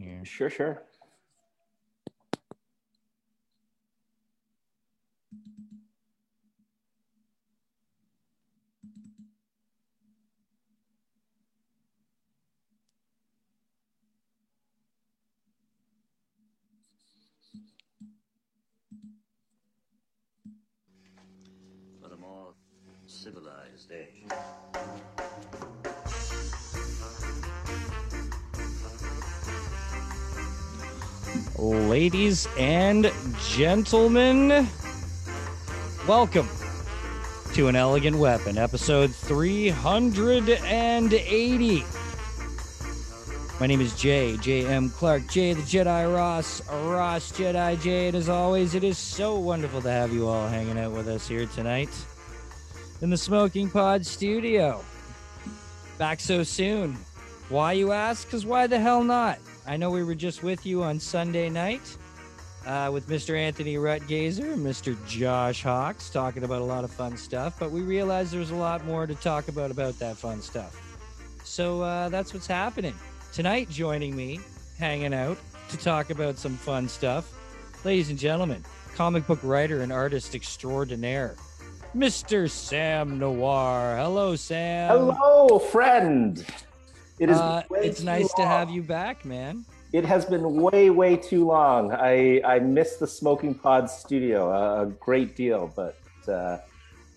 here. Sure, sure. Ladies and gentlemen, welcome to An Elegant Weapon, episode 380. My name is Jay, J.M. Clark, Jay the Jedi Ross, Ross Jedi Jay, and as always, it is so wonderful to have you all hanging out with us here tonight in the Smoking Pod studio. Back so soon. Why, you ask? Because why the hell not? I know we were just with you on Sunday night uh, with Mr. Anthony Rutgazer and Mr. Josh Hawks talking about a lot of fun stuff, but we realized there's a lot more to talk about about that fun stuff. So uh, that's what's happening. Tonight, joining me, hanging out to talk about some fun stuff, ladies and gentlemen, comic book writer and artist extraordinaire, Mr. Sam Noir. Hello, Sam. Hello, friend. It is. Uh, it's nice to have you back, man. It has been way, way too long. I I miss the Smoking Pod studio a, a great deal, but uh,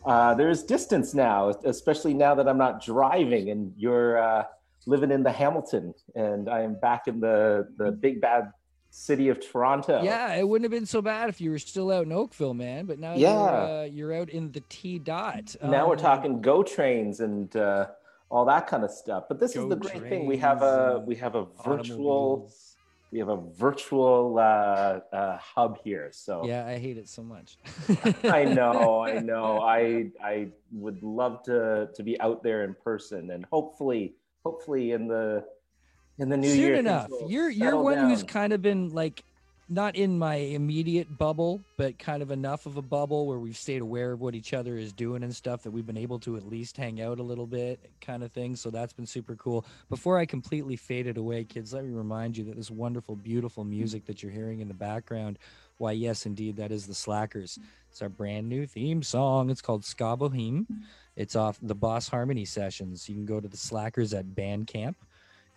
uh, there's distance now, especially now that I'm not driving and you're uh, living in the Hamilton, and I am back in the the big bad city of Toronto. Yeah, it wouldn't have been so bad if you were still out in Oakville, man. But now Yeah. you're, uh, you're out in the T dot. Now we're Um, talking go trains and uh, all that kind of stuff. But this is the great thing. We have a we have a virtual we have a virtual uh, uh, hub here. So Yeah, I hate it so much. I know, I know. I I would love to to be out there in person, and hopefully, hopefully in the in the new Soon year. things enough. You're you're one who's kind of been like not in my immediate bubble, but kind of enough of a bubble where we've stayed aware of what each other is doing and stuff that we've been able to at least hang out a little bit, kind of thing. So that's been super cool. Before I completely faded away, kids, let me remind you that this wonderful, beautiful music that you're hearing in the background, why, yes, indeed, that is the Slackers. It's our brand new theme song. It's called Ska Boheme. It's off the Boss Harmony sessions. You can go to the Slackers at Bandcamp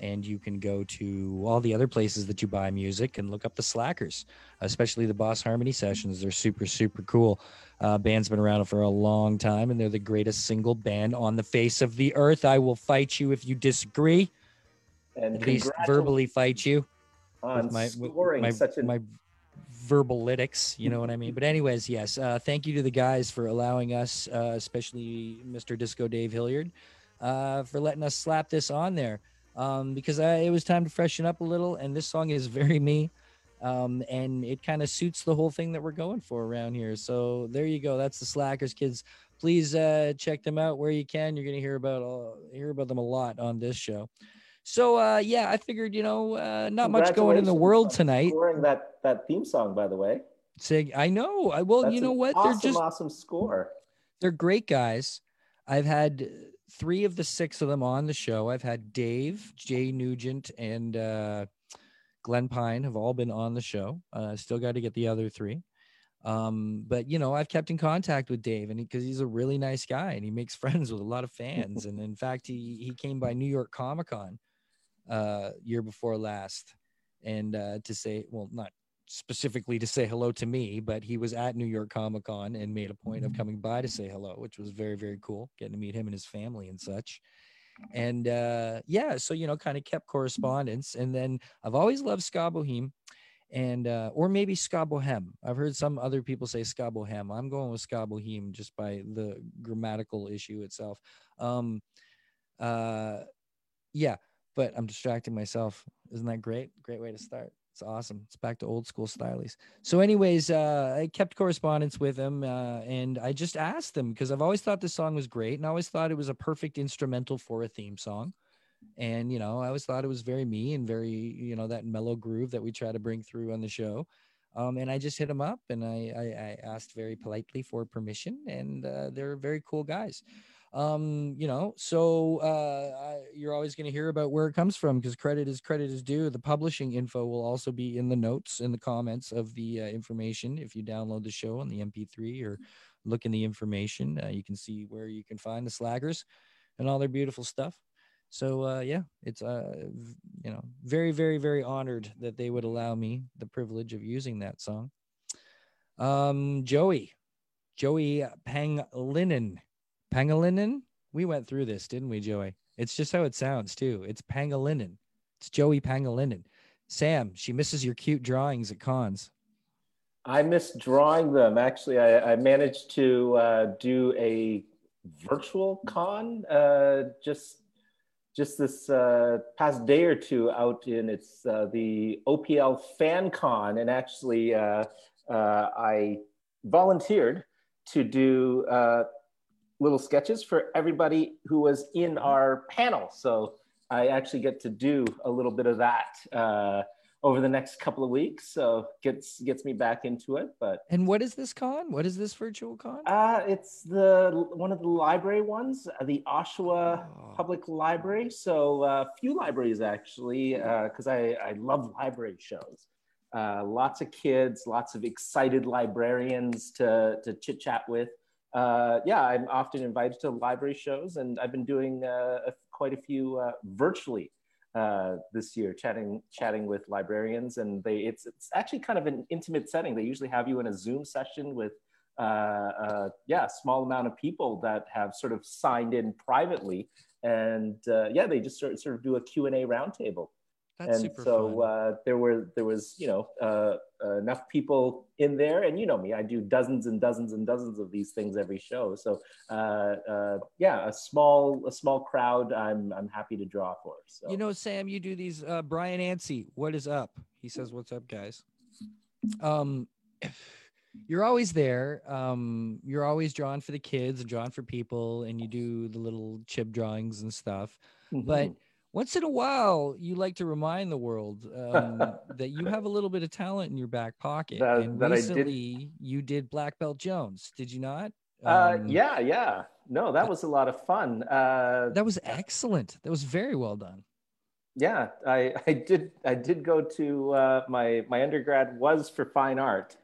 and you can go to all the other places that you buy music and look up the slackers especially the boss harmony sessions. They're super super cool. Uh, band's been around for a long time and they're the greatest single band on the face of the earth. I will fight you if you disagree. And at least verbally fight you on with my with my, such an my verbalytics you know what i mean? But anyways yes uh, thank you to the guys for allowing us uh, especially mr disco dave Hillyard uh, for letting us slap this on there um, because I, it was time to freshen up a little and this song is very me um, and it kind of suits the whole thing that we're going for around here so there you go that's the slackers kids please uh, check them out where you can you're going to hear about uh, hear about them a lot on this show so uh, yeah i figured you know uh, not much going in the world tonight Scoring that that theme song, by the way. Say, I know. I well, That's you know what? Awesome, they're just awesome score. they're great guys. I've had three of the six of them on the show. I've had Dave, Jay Nugent, and uh, Glen Pine have all been on the show. Uh, still got to get the other three. Um, but you know, I've kept in contact with Dave, and because he's a really nice guy, and he makes friends with a lot of fans. and in fact, he he came by New York Comic Con uh, year before last, and uh, to say, well, not specifically to say hello to me, but he was at New York Comic Con and made a point of coming by to say hello, which was very, very cool, getting to meet him and his family and such. And uh, yeah, so you know, kind of kept correspondence. And then I've always loved Ska Boheme and uh, or maybe Ska Bohem. I've heard some other people say Ska Bohem. I'm going with Ska Bohem just by the grammatical issue itself. Um, uh, yeah, but I'm distracting myself. Isn't that great? Great way to start. It's awesome. It's back to old school stylies. So, anyways, uh, I kept correspondence with him, uh, and I just asked him because I've always thought this song was great, and I always thought it was a perfect instrumental for a theme song. And you know, I always thought it was very me and very you know that mellow groove that we try to bring through on the show. Um, and I just hit him up, and I, I, I asked very politely for permission, and uh, they're very cool guys. Um, you know, so uh, I, you're always going to hear about where it comes from because credit is credit is due. The publishing info will also be in the notes in the comments of the uh, information. If you download the show on the MP3 or look in the information, uh, you can see where you can find the Slackers and all their beautiful stuff. So uh, yeah, it's uh, you know very very very honored that they would allow me the privilege of using that song. Um, Joey, Joey Pangilinan, Pangilinan. We went through this, didn't we, Joey? It's just how it sounds too. It's Pangilinan. It's Joey Pangilinan. Sam, she misses your cute drawings at cons. I miss drawing them. Actually, I, I managed to uh, do a virtual con uh, just just this uh, past day or two out in it's uh, the OPL Fan Con, and actually uh, uh, I volunteered to do little sketches for everybody who was in our panel. So I actually get to do a little bit of that uh, over the next couple of weeks. So gets gets me back into it. But And what is this con? What is this virtual con? uh, it's the one of the library ones, uh, the Oshawa Oh. Public Library. So a few libraries actually, because I, I love library shows. Uh, lots of kids, lots of excited librarians to, to chit chat with. Uh, yeah, I'm often invited to library shows, and I've been doing uh, a, quite a few uh, virtually uh, this year, chatting chatting with librarians, and they it's it's actually kind of an intimate setting. They usually have you in a Zoom session with uh, uh, yeah, small amount of people that have sort of signed in privately, and uh, yeah, they just sort of, sort of do a Q and A roundtable That's and super so uh, there were there was you know uh, enough people in there and you know me i do dozens and dozens and dozens of these things every show so uh, uh, yeah a small a small crowd i'm i'm happy to draw for so You know, Sam, you do these. Uh, Brian Ansey, what is up? He says, "What's up, guys?" Um, you're always there. Um, you're always drawn for the kids and drawn for people, and you do the little chip drawings and stuff. But Mhm. Once in a while, you like to remind the world um, that you have a little bit of talent in your back pocket. That- and that I did- recently, you did Black Belt Jones. Did you not? uh, Um, yeah yeah no that was a lot of fun uh, That was excellent. That was very well done. yeah i i did i did go to uh, my my undergrad was for fine art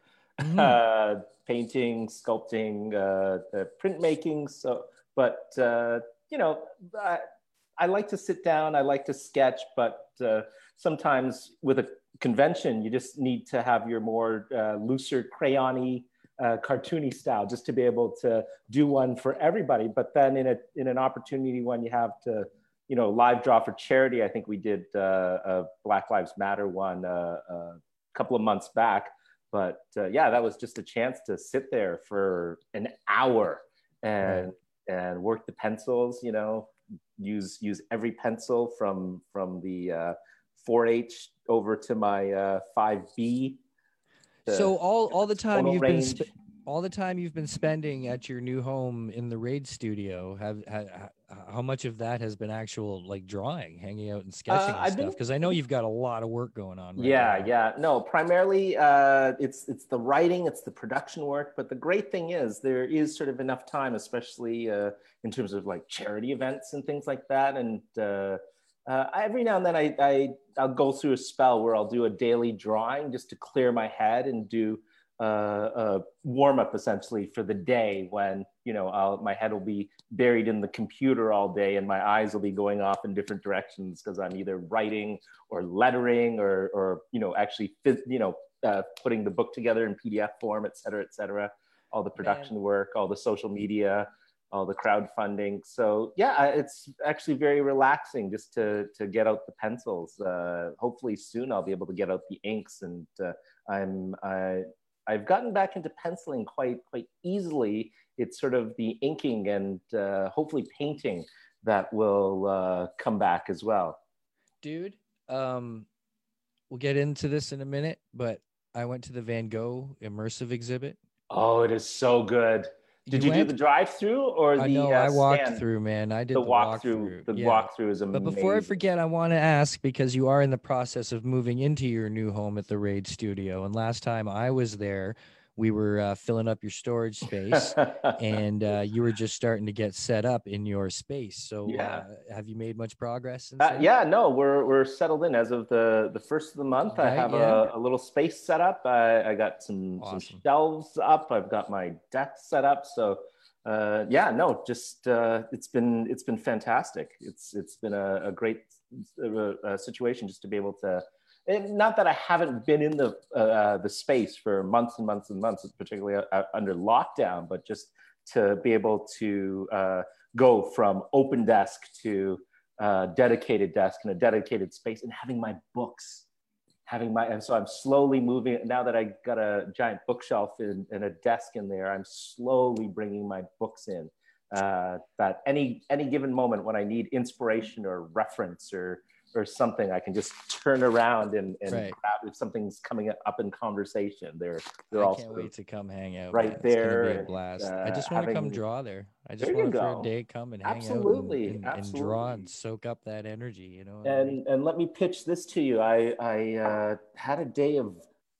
uh, painting, sculpting, uh, uh, printmaking. So, but uh, you know, I, like to sit down. I like to sketch, but uh, sometimes with a convention, you just need to have your more uh, looser, crayony, uh, cartoony style, just to be able to do one for everybody. But then in a in an opportunity when you have to, you know, live draw for charity, I think we did uh, a Black Lives Matter one uh, a couple of months back but uh, yeah that was just a chance to sit there for an hour and and work the pencils you know use use every pencil from from the uh, 4h over to my uh, 5b So all all the time you've been sp- all the time you've been spending at your new home in the raid studio have, ha how much of that has been actual like drawing hanging out and sketching Uh, I've stuff because i know you've got a lot of work going on right yeah now. yeah no primarily uh, it's it's the writing it's the production work but the great thing is there is sort of enough time especially uh, in terms of like charity events and things like that and uh, uh, every now and then I, I i'll go through a spell where i'll do a daily drawing just to clear my head and do uh, a warm up essentially for the day when you know I'll, my head will be buried in the computer all day and my eyes will be going off in different directions because I'm either writing or lettering or or you know actually you know uh, putting the book together in PDF form, et cetera, et cetera. All the production work, all the social media, all the crowdfunding. So yeah, it's actually very relaxing just to to get out the pencils. Uh, hopefully soon I'll be able to get out the inks, and uh, I'm I, I've gotten back into penciling quite quite easily. It's sort of the inking and uh, hopefully painting that will uh, come back as well. dude um we'll get into this in a minute but i went to the van gogh immersive exhibit Oh, it is so good. Did you, do the drive-through or the? i know uh, i walked stand? through man i did the, the, walkthrough. The yeah. walkthrough is amazing. But before I forget, I want to ask because you are in the process of moving into your new home at the Raid Studio. And last time I was there, we were uh, filling up your storage space, and uh, you were just starting to get set up in your space. So, Yeah. uh, have you made much progress? Since Uh, yeah, no, we're we're settled in as of the the first of the month. I have yeah. a, a little space set up. I, I got some Awesome. some shelves up. I've got my desk set up. So uh, yeah, no, just uh, it's been it's been fantastic. It's it's been a, a great situation just to be able to. And not that I haven't been in the uh, the space for months and months and months, particularly uh, under lockdown, but just to be able to uh, go from open desk to uh, dedicated desk and a dedicated space and having my books having my and so i'm slowly moving now that i got a giant bookshelf and, and a desk in there i'm slowly bringing my books in. Uh, that any any given moment when i need inspiration or reference or or something i can just turn around and, and Right. grab if something's coming up in conversation they're they're I all can't wait to come hang out. right man. There a and, blast. I uh, just want to come draw there. I just There want for a day come and hang out and, and, and draw and soak up that energy. You know. what I mean? and and let me pitch this to you. I I uh, had a day of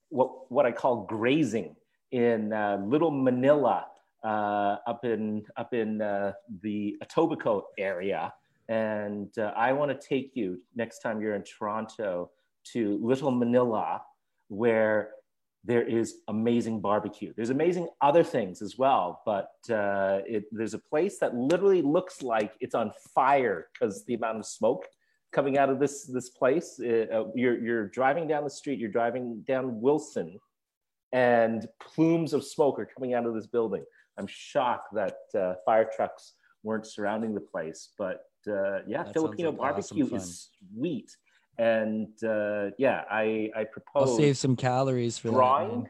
what what I call grazing in uh, Little Manila, uh, up in up in uh, the Etobicoke area, and uh, I want to take you next time you're in Toronto to Little Manila, where there is amazing barbecue. There's amazing other things as well, but uh, it, there's a place that literally looks like it's on fire because the amount of smoke coming out of this this place. Uh, you're you're driving down the street. You're driving down Wilson, and plumes of smoke are coming out of this building. I'm shocked that uh, fire trucks weren't surrounding the place, but uh, yeah, That Filipino like barbecue fun. is sweet. And uh, yeah, I I propose. I'll save some calories for that. drawing man.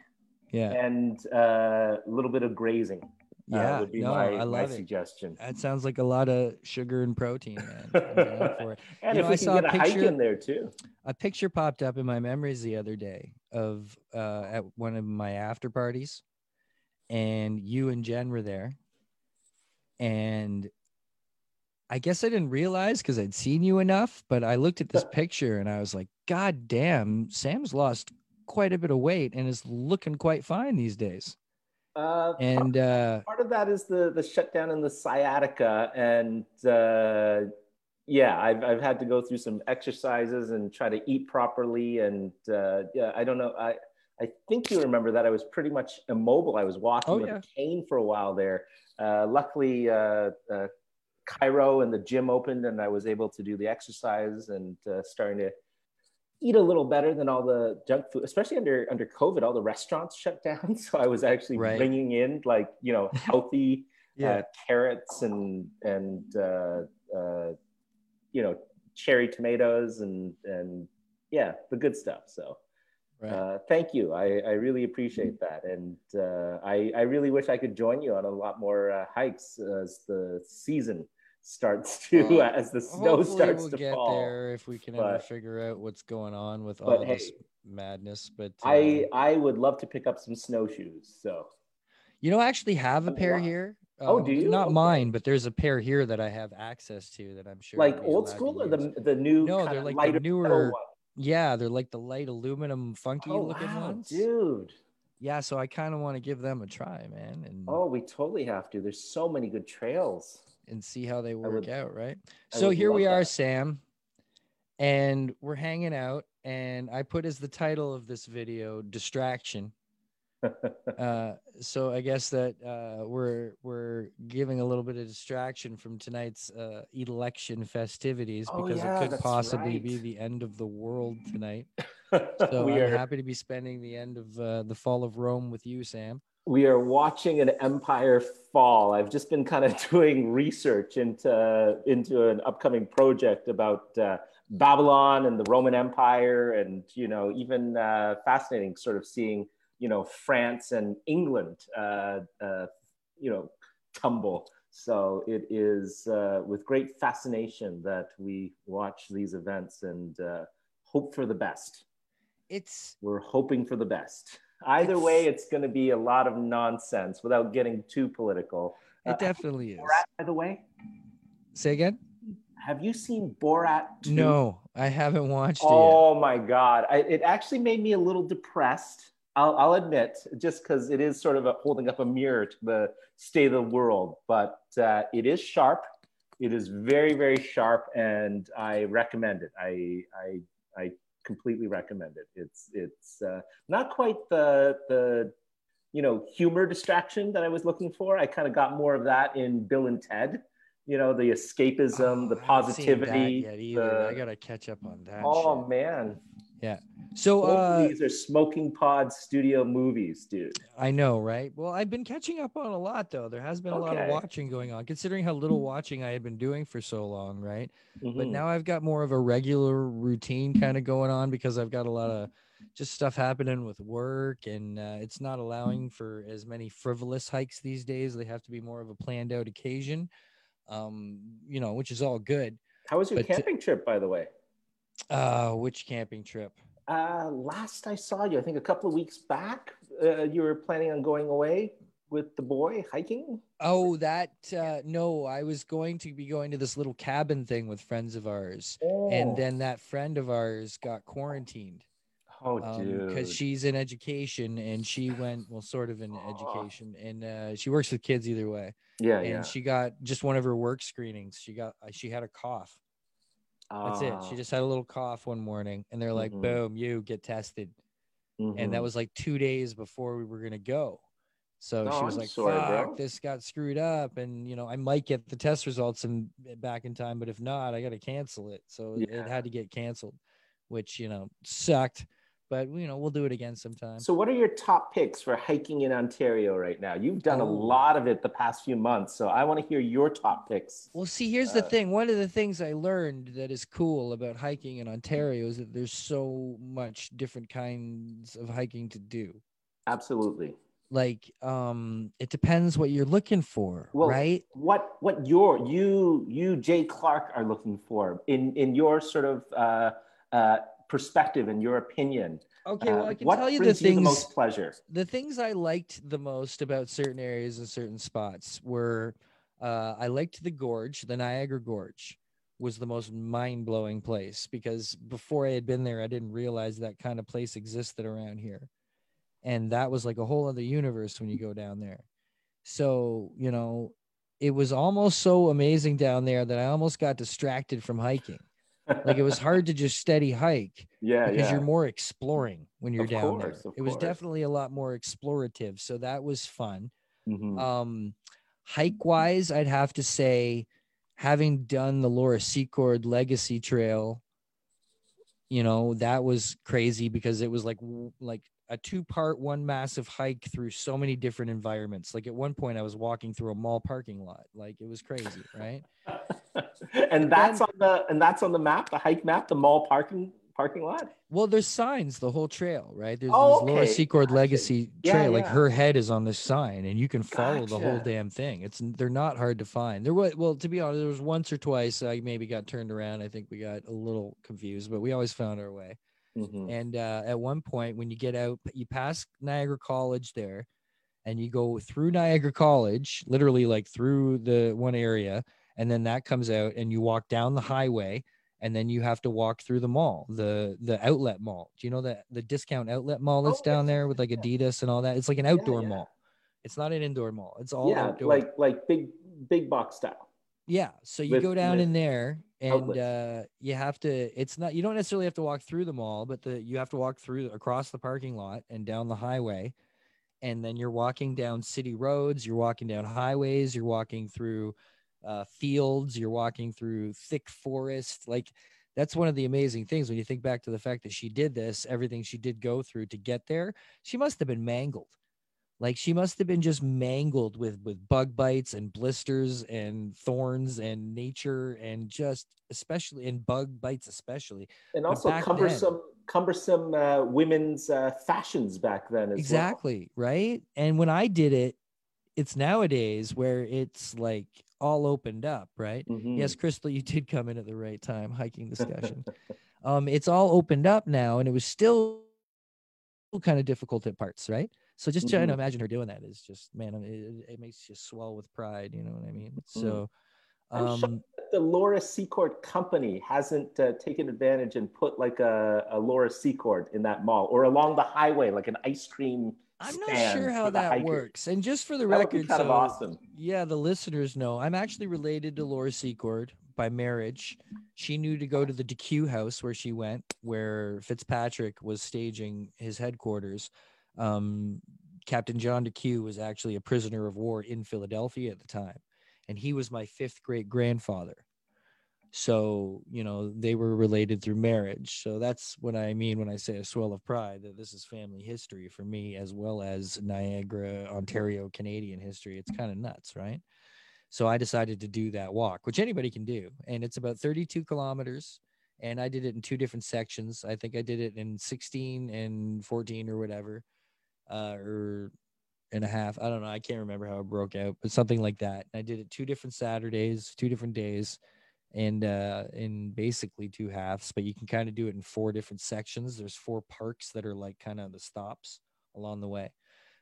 Yeah. and uh, a little bit of grazing. uh, Yeah. would be no, my, I my love it. suggestion. That sounds like a lot of sugar and protein, man. For it. and You if know, we I can saw a get a hike picture- in there too. a picture popped up in my memories the other day of uh, at one of my after parties, and you and Jen were there, and I guess I didn't realize because I'd seen you enough, but I looked at this picture and I was like, God damn, Sam's lost quite a bit of weight and is looking quite fine these days. Uh, And uh, part of that is the the shutdown in the sciatica and uh, yeah I've, I've had to go through some exercises and try to eat properly and uh, yeah i don't know i i think you remember that i was pretty much immobile i was walking Oh, with yeah. a cane for a while there uh, luckily uh, uh, chiro and the gym opened and i was able to do the exercise and uh, starting to eat a little better than all the junk food especially under under covid all the restaurants shut down. So i was actually Right. bringing in like you know healthy yeah, uh, carrots and and uh, uh, you know cherry tomatoes and and yeah the good stuff. So right. uh, thank you. I, I really appreciate that. And uh, I, I really wish i could join you on a lot more uh, hikes as the season starts to Well, as the snow starts we'll to get fall there if we can ever figure out what's going on with but all this madness. But i uh, i would love to pick up some snowshoes so You know, I actually have a Oh, pair here. Oh, Um, do you? Not Okay. mine, but there's a pair here that I have access to that I'm sure. like old school or the the new No, they're like the newer? Yeah, they're like the light aluminum, funky oh looking wow ones. dude Yeah, so I kind of want to give them a try, man, and Oh, we totally have to. There's so many good trails. And see how they work would- out, right? I So here we are, that. Sam, and we're hanging out, and I put as the title of this video "Distraction." uh, so I guess that uh, we're we're giving a little bit of distraction from tonight's uh, election festivities Oh, because yeah, it could possibly be the end of the world tonight. So we I'm are happy to be spending the end of uh, the fall of Rome with you, Sam. We are watching an empire fall. I've just been kind of doing research into into an upcoming project about uh, Babylon and the Roman Empire, and you know, even uh, fascinating, sort of seeing you know France and England, uh, uh, you know, tumble. So it is uh, with great fascination that we watch these events and uh, hope for the best. It's We're hoping for the best. Either It's- way, it's going to be a lot of nonsense without getting too political. it Uh, definitely is. Borat, by the way, Say again? have you seen Borat? 2? No, I haven't watched it. Oh my God. I, it actually made me a little depressed. I'll, I'll admit, just because it is sort of a, holding up a mirror to the state of the world, but uh, it is sharp. It is very, very sharp, and I recommend it. I, I, I completely recommend it. It's, it's uh, not quite the, the, you know, humor distraction that I was looking for. I kind of got more of that in Bill and Ted. You know, the escapism, Oh, the I haven't seen that positivity. yet either. I gotta catch up on that. oh shit. man, So uh, these are Smoking Pod Studio movies, dude. I know, right? Well, I've been catching up on a lot though. There has been a lot of watching going on, considering how little watching I had been doing for so long, right? But Mhm. now I've got more of a regular routine kind of going on because I've got a lot of just stuff happening with work and uh, it's not allowing for as many frivolous hikes these days. They have to be more of a planned out occasion, um, you know, which is all good. How was your but, uh, camping trip, by the way? Uh, which camping trip? Uh, last I saw you, I think a couple of weeks back, uh, you were planning on going away with the boy hiking. Oh, that uh, no, I was going to be going to this little cabin thing with friends of ours, and Oh. then that friend of ours got quarantined oh, because dude. she's in education and she went well, sort of in Oh. education, and uh, she works with kids either way, yeah, and yeah. she got just one of her work screenings. She got uh, she had a cough. That's it. She Ah, just had a little cough one morning, and they're like, Mhm. "Boom, you get tested." and that mhm. was like two days before we were gonna go. So Oh, she was I'm like, sorry, "Fuck, bro." this got screwed up," and you know, I might get the test results and back in time, but if not, I got to cancel it. So Yeah. it had to get canceled, which you know sucked. But you know, we'll do it again sometime. So, what are your top picks for hiking in Ontario right now? You've done a Oh. lot of it the past few months, so I want to hear your top picks. Well, see, here's the Uh, thing. One of the things I learned that is cool about hiking in Ontario is that there's so much different kinds of hiking to do. Absolutely. Like, um, it depends what you're looking for, Well, right? What what your you you Jay Clark are looking for in in your sort of uh, uh, perspective and your opinion? Okay, well, uh, I can what tell you the things. the most pleasure? the things I liked the most about certain areas and certain spots were uh, I liked the gorge, the Niagara Gorge was the most mind blowing place because before I had been there, I didn't realize that kind of place existed around here. And that was like a whole other universe when you go down there. So, you know, it was almost so amazing down there that I almost got distracted from hiking. Like it was hard to just steady hike yeah, because yeah. you're more exploring when you're Of down course, there. It was definitely a lot more explorative, so that was fun. Mhm. Um, hike wise, I'd have to say, having done the Laura Secord Legacy Trail, you know that was crazy because it was like like a two part, one massive hike through so many different environments. Like at one point, I was walking through a mall parking lot. Like it was crazy, right? and that's on the and that's on the map, the hike map, the mall parking parking lot. Well, there's signs the whole trail, right? There's Oh, this Laura. Secord Gotcha. Legacy Yeah, Trail. Like her head is on this sign, and you can follow the whole damn thing. It's they're not hard to find. There was well, to be honest, there was once or twice I maybe got turned around. I think we got a little confused, but we always found our way. Mhm. And uh, at one point, when you get out, you pass Niagara College there, and you go through Niagara College, literally like through the one area, and then that comes out, and you walk down the highway, and then you have to walk through the mall, the the outlet mall. Do you know that the discount outlet mall that's Oh, down there with like. Adidas and all that? It's like an outdoor yeah. mall. It's not an indoor mall. It's all yeah, outdoor. like like big big box style. Yeah. So you with- go down in there and uh you have to it's not you don't necessarily have to walk through the mall, but the you have to walk through across the parking lot and down the highway. And then you're walking down city roads, you're walking down highways, you're walking through uh fields, you're walking through thick forest. Like that's one of the amazing things when you think back to the fact that she did this, everything she did go through to get there. She must have been mangled like she must have been just mangled with with bug bites and blisters and thorns and nature and just especially in bug bites especially And also cumbersome cumbersome uh, women's uh, fashions back then as exactly right and when i did it it's nowadays where it's like all opened up right well. Mhm. yes crystal you did come in at the right time hiking discussion um it's all opened up now and it was still kind of difficult at parts right so just trying to Mhm. imagine her doing that is just man it, it- makes you swell with pride you know what i mean Mm-hmm. so um the Laura Secord company hasn't uh, taken advantage and put like a, a Laura Secord in that mall or along the highway, like an ice cream. I'm not sure how that hikers. works. And just for the That record, kind of so awesome. yeah, the listeners know I'm actually related to Laura Secord by marriage. She knew to go to the DeCew house where she went, where Fitzpatrick was staging his headquarters. Um, Captain John DeCew was actually a prisoner of war in Philadelphia at the time, and he was my fifth great grandfather. So, you know, they were related through marriage. So that's what I mean when I say a swell of pride that this is family history for me as well as Niagara, Ontario, Canadian history. It's kind of nuts, right? So I decided to do that walk, which anybody can do. And it's about 32 kilometers. And I did it in two different sections. I think I did it in 16 and 14 or whatever, uh, or and a half. I don't know. I can't remember how it broke out, but something like that. I did it two different Saturdays, two different days and uh in basically two halves but you can kind of do it in four different sections there's four parks that are like kind of the stops along the way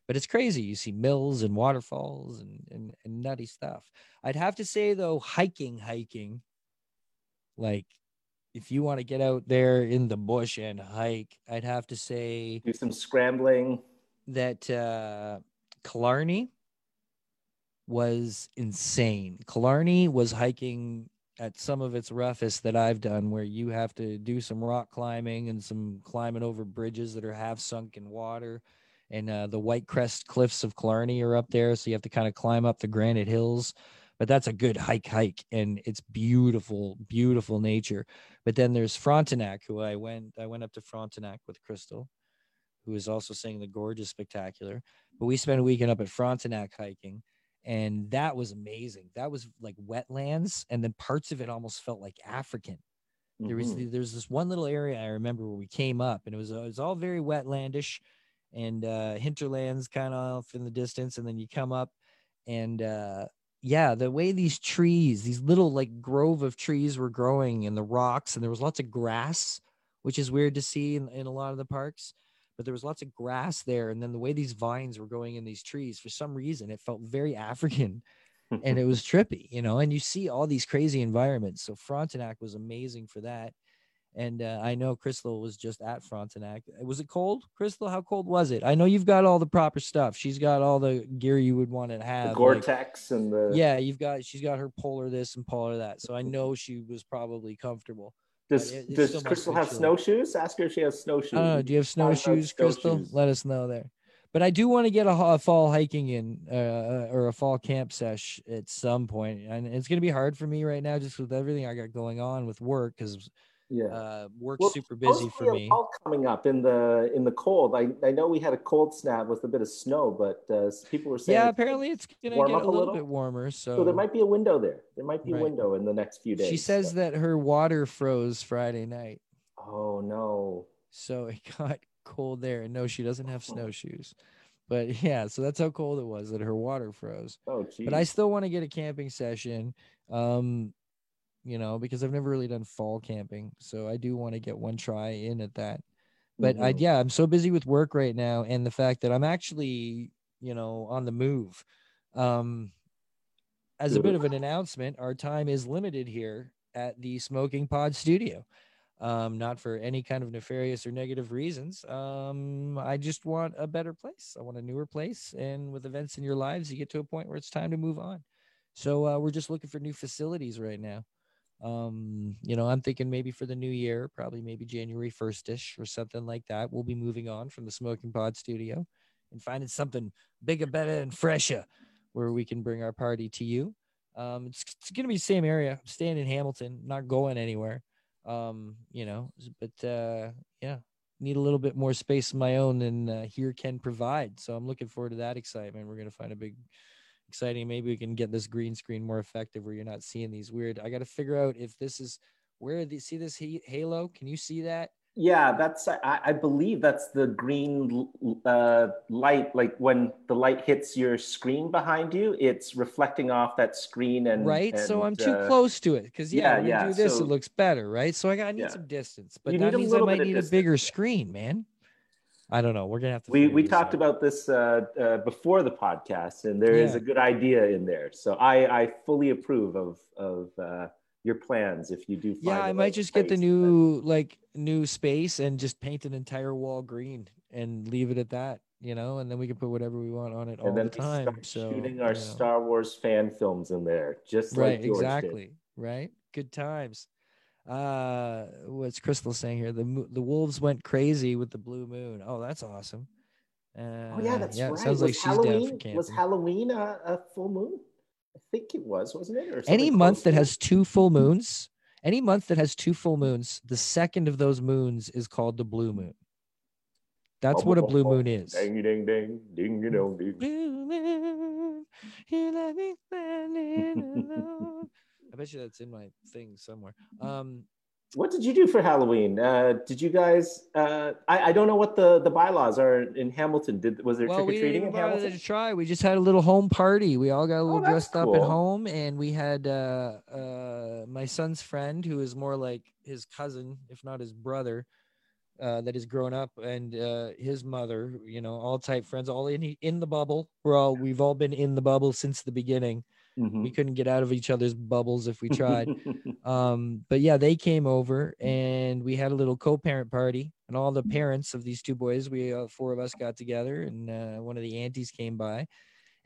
but it's crazy you see mills and waterfalls and, and and nutty stuff i'd have to say though hiking hiking like if you want to get out there in the bush and hike i'd have to say Do some scrambling. That uh Killarney was insane. Killarney was hiking at some of its roughest that I've done, where you have to do some rock climbing and some climbing over bridges that are half sunk in water. And uh, the White Crest Cliffs of Killarney are up there, so you have to kind of climb up the granite hills. But that's a good hike, hike, and it's beautiful, beautiful nature. But then there's Frontenac, who I went, I went up to Frontenac with Crystal, who is also saying the gorgeous spectacular. But we spent a weekend up at Frontenac hiking, and that was amazing. That was like wetlands, and then parts of it almost felt like African. There was Mhm. there's this one little area I remember where we came up, and it was uh, it was all very wetlandish, and uh, hinterlands kind of off in the distance, and then you come up, and uh, yeah, the way these trees, these little like grove of trees were growing in the rocks, and there was lots of grass, which is weird to see in, in a lot of the parks. But there was lots of grass there, and then the way these vines were going in these trees, for some reason, it felt very African and it was trippy, you know. And you see all these crazy environments. So Frontenac was amazing for that. And uh, I know Crystal was just at Frontenac. Was it cold, Crystal? How cold was it? I know you've got all the proper stuff. She's got all the gear you would want to have. the Gore-Tex and the yeah, you've got. She's got her polar this and polar that. So I know she was probably comfortable. Does it- does Crystal have snowshoes? Ask her if she has snowshoes. Know. Do you have snowshoes, Crystal? snowshoes. Let us know there. But I do want to get a, a fall hiking in uh, or a fall camp sesh at some point, and it's going to be hard for me right now just with everything I got going on with work because Yeah. uh, work's Well, super busy for me. fall coming up in the in the cold. I, I know we had a cold snap with a bit of snow, but uh, people were saying Yeah, it's- apparently it's going to get a little, little? bit warmer. So, so there might be a window there. There might be Right. a window in the next few days. she says so- that her water froze Friday night, Oh no. so it got cold there. And no, she doesn't have snowshoes. But yeah, so that's how cold it was that her water froze. Oh geez. but I still want to get a camping session. Um, you know, because I've never really done fall camping, so I do want to get one try in at that. But I Mhm. yeah, I'm so busy with work right now, and the fact that I'm actually you know on the move. Um, as a bit of an announcement, our time is limited here at the Smoking Pod Studio. Um, not for any kind of nefarious or negative reasons. Um, I just want a better place. I want a newer place. And with events in your lives, you get to a point where it's time to move on. So uh, we're just looking for new facilities right now. Um, you know, I'm thinking maybe for the new year, probably maybe January 1st ish or something like that. We'll be moving on from the Smoking Pod Studio and finding something bigger, better, and fresher where we can bring our party to you. Um, it's, it's to be same area. I'm staying in Hamilton, not going anywhere. Um, you know, but uh, yeah, need a little bit more space of my own than uh, here can provide. So I'm looking forward to that excitement. We're to find a big, exciting. Maybe we can get this green screen more effective where you're not seeing these weird. I got to figure out if this is where the see this halo. Can you see that? Yeah, that's I, I believe that's the green uh, light. Like when the light hits your screen behind you, it's reflecting off that screen and right. so I'm and, too uh, close to it because yeah, yeah, yeah, do this, so- it looks better, right? So I got I need Yeah. some distance, but You that means I might need a bigger screen, man. I don't know. We're gonna have to. We we talked out. about this uh, uh, before the podcast, and there is Yeah. a good idea in there. So I I fully approve of of uh, your plans if you do. Find Yeah, I might just get the new like new space and just paint an entire wall green and leave it at that, you know, and then we can put whatever we want on it all and then the time. So shooting our you know. Star Wars fan films in there, just right, like George did. exactly, right. Good times. Uh, what's Crystal saying here? The the wolves went crazy with the blue moon. Oh, that's awesome. Uh, Oh yeah, that's yeah, right. sounds was like she's down for camping. Was Halloween a, a full moon? I think it was, wasn't it? Or any month that has two full moons any month that has two full moons the second of those moons is called the blue moon that's what a blue moon is Ding ding ding ding ding ding. Blue moon, you let me standing alone. I bet you that's in my thing somewhere um What did you do for Halloween? Uh, did you guys? Uh, I, I don't know what the, the bylaws are in Hamilton. Did was there well trick or treating in Hamilton? to try we just had a little home party we all got a little Oh, dressed up at home and we had uh uh my son's friend who is more like his cousin if not his brother uh, that has grown up and uh, his mother, you know, all type friends, all in in the bubble. We're all we've all been in the bubble since the beginning. Mhm. We couldn't get out of each other's bubbles if we tried. um, but yeah, they came over and we had a little co-parent party, and all the parents of these two boys, we uh, four of us got together, and uh, one of the aunties came by,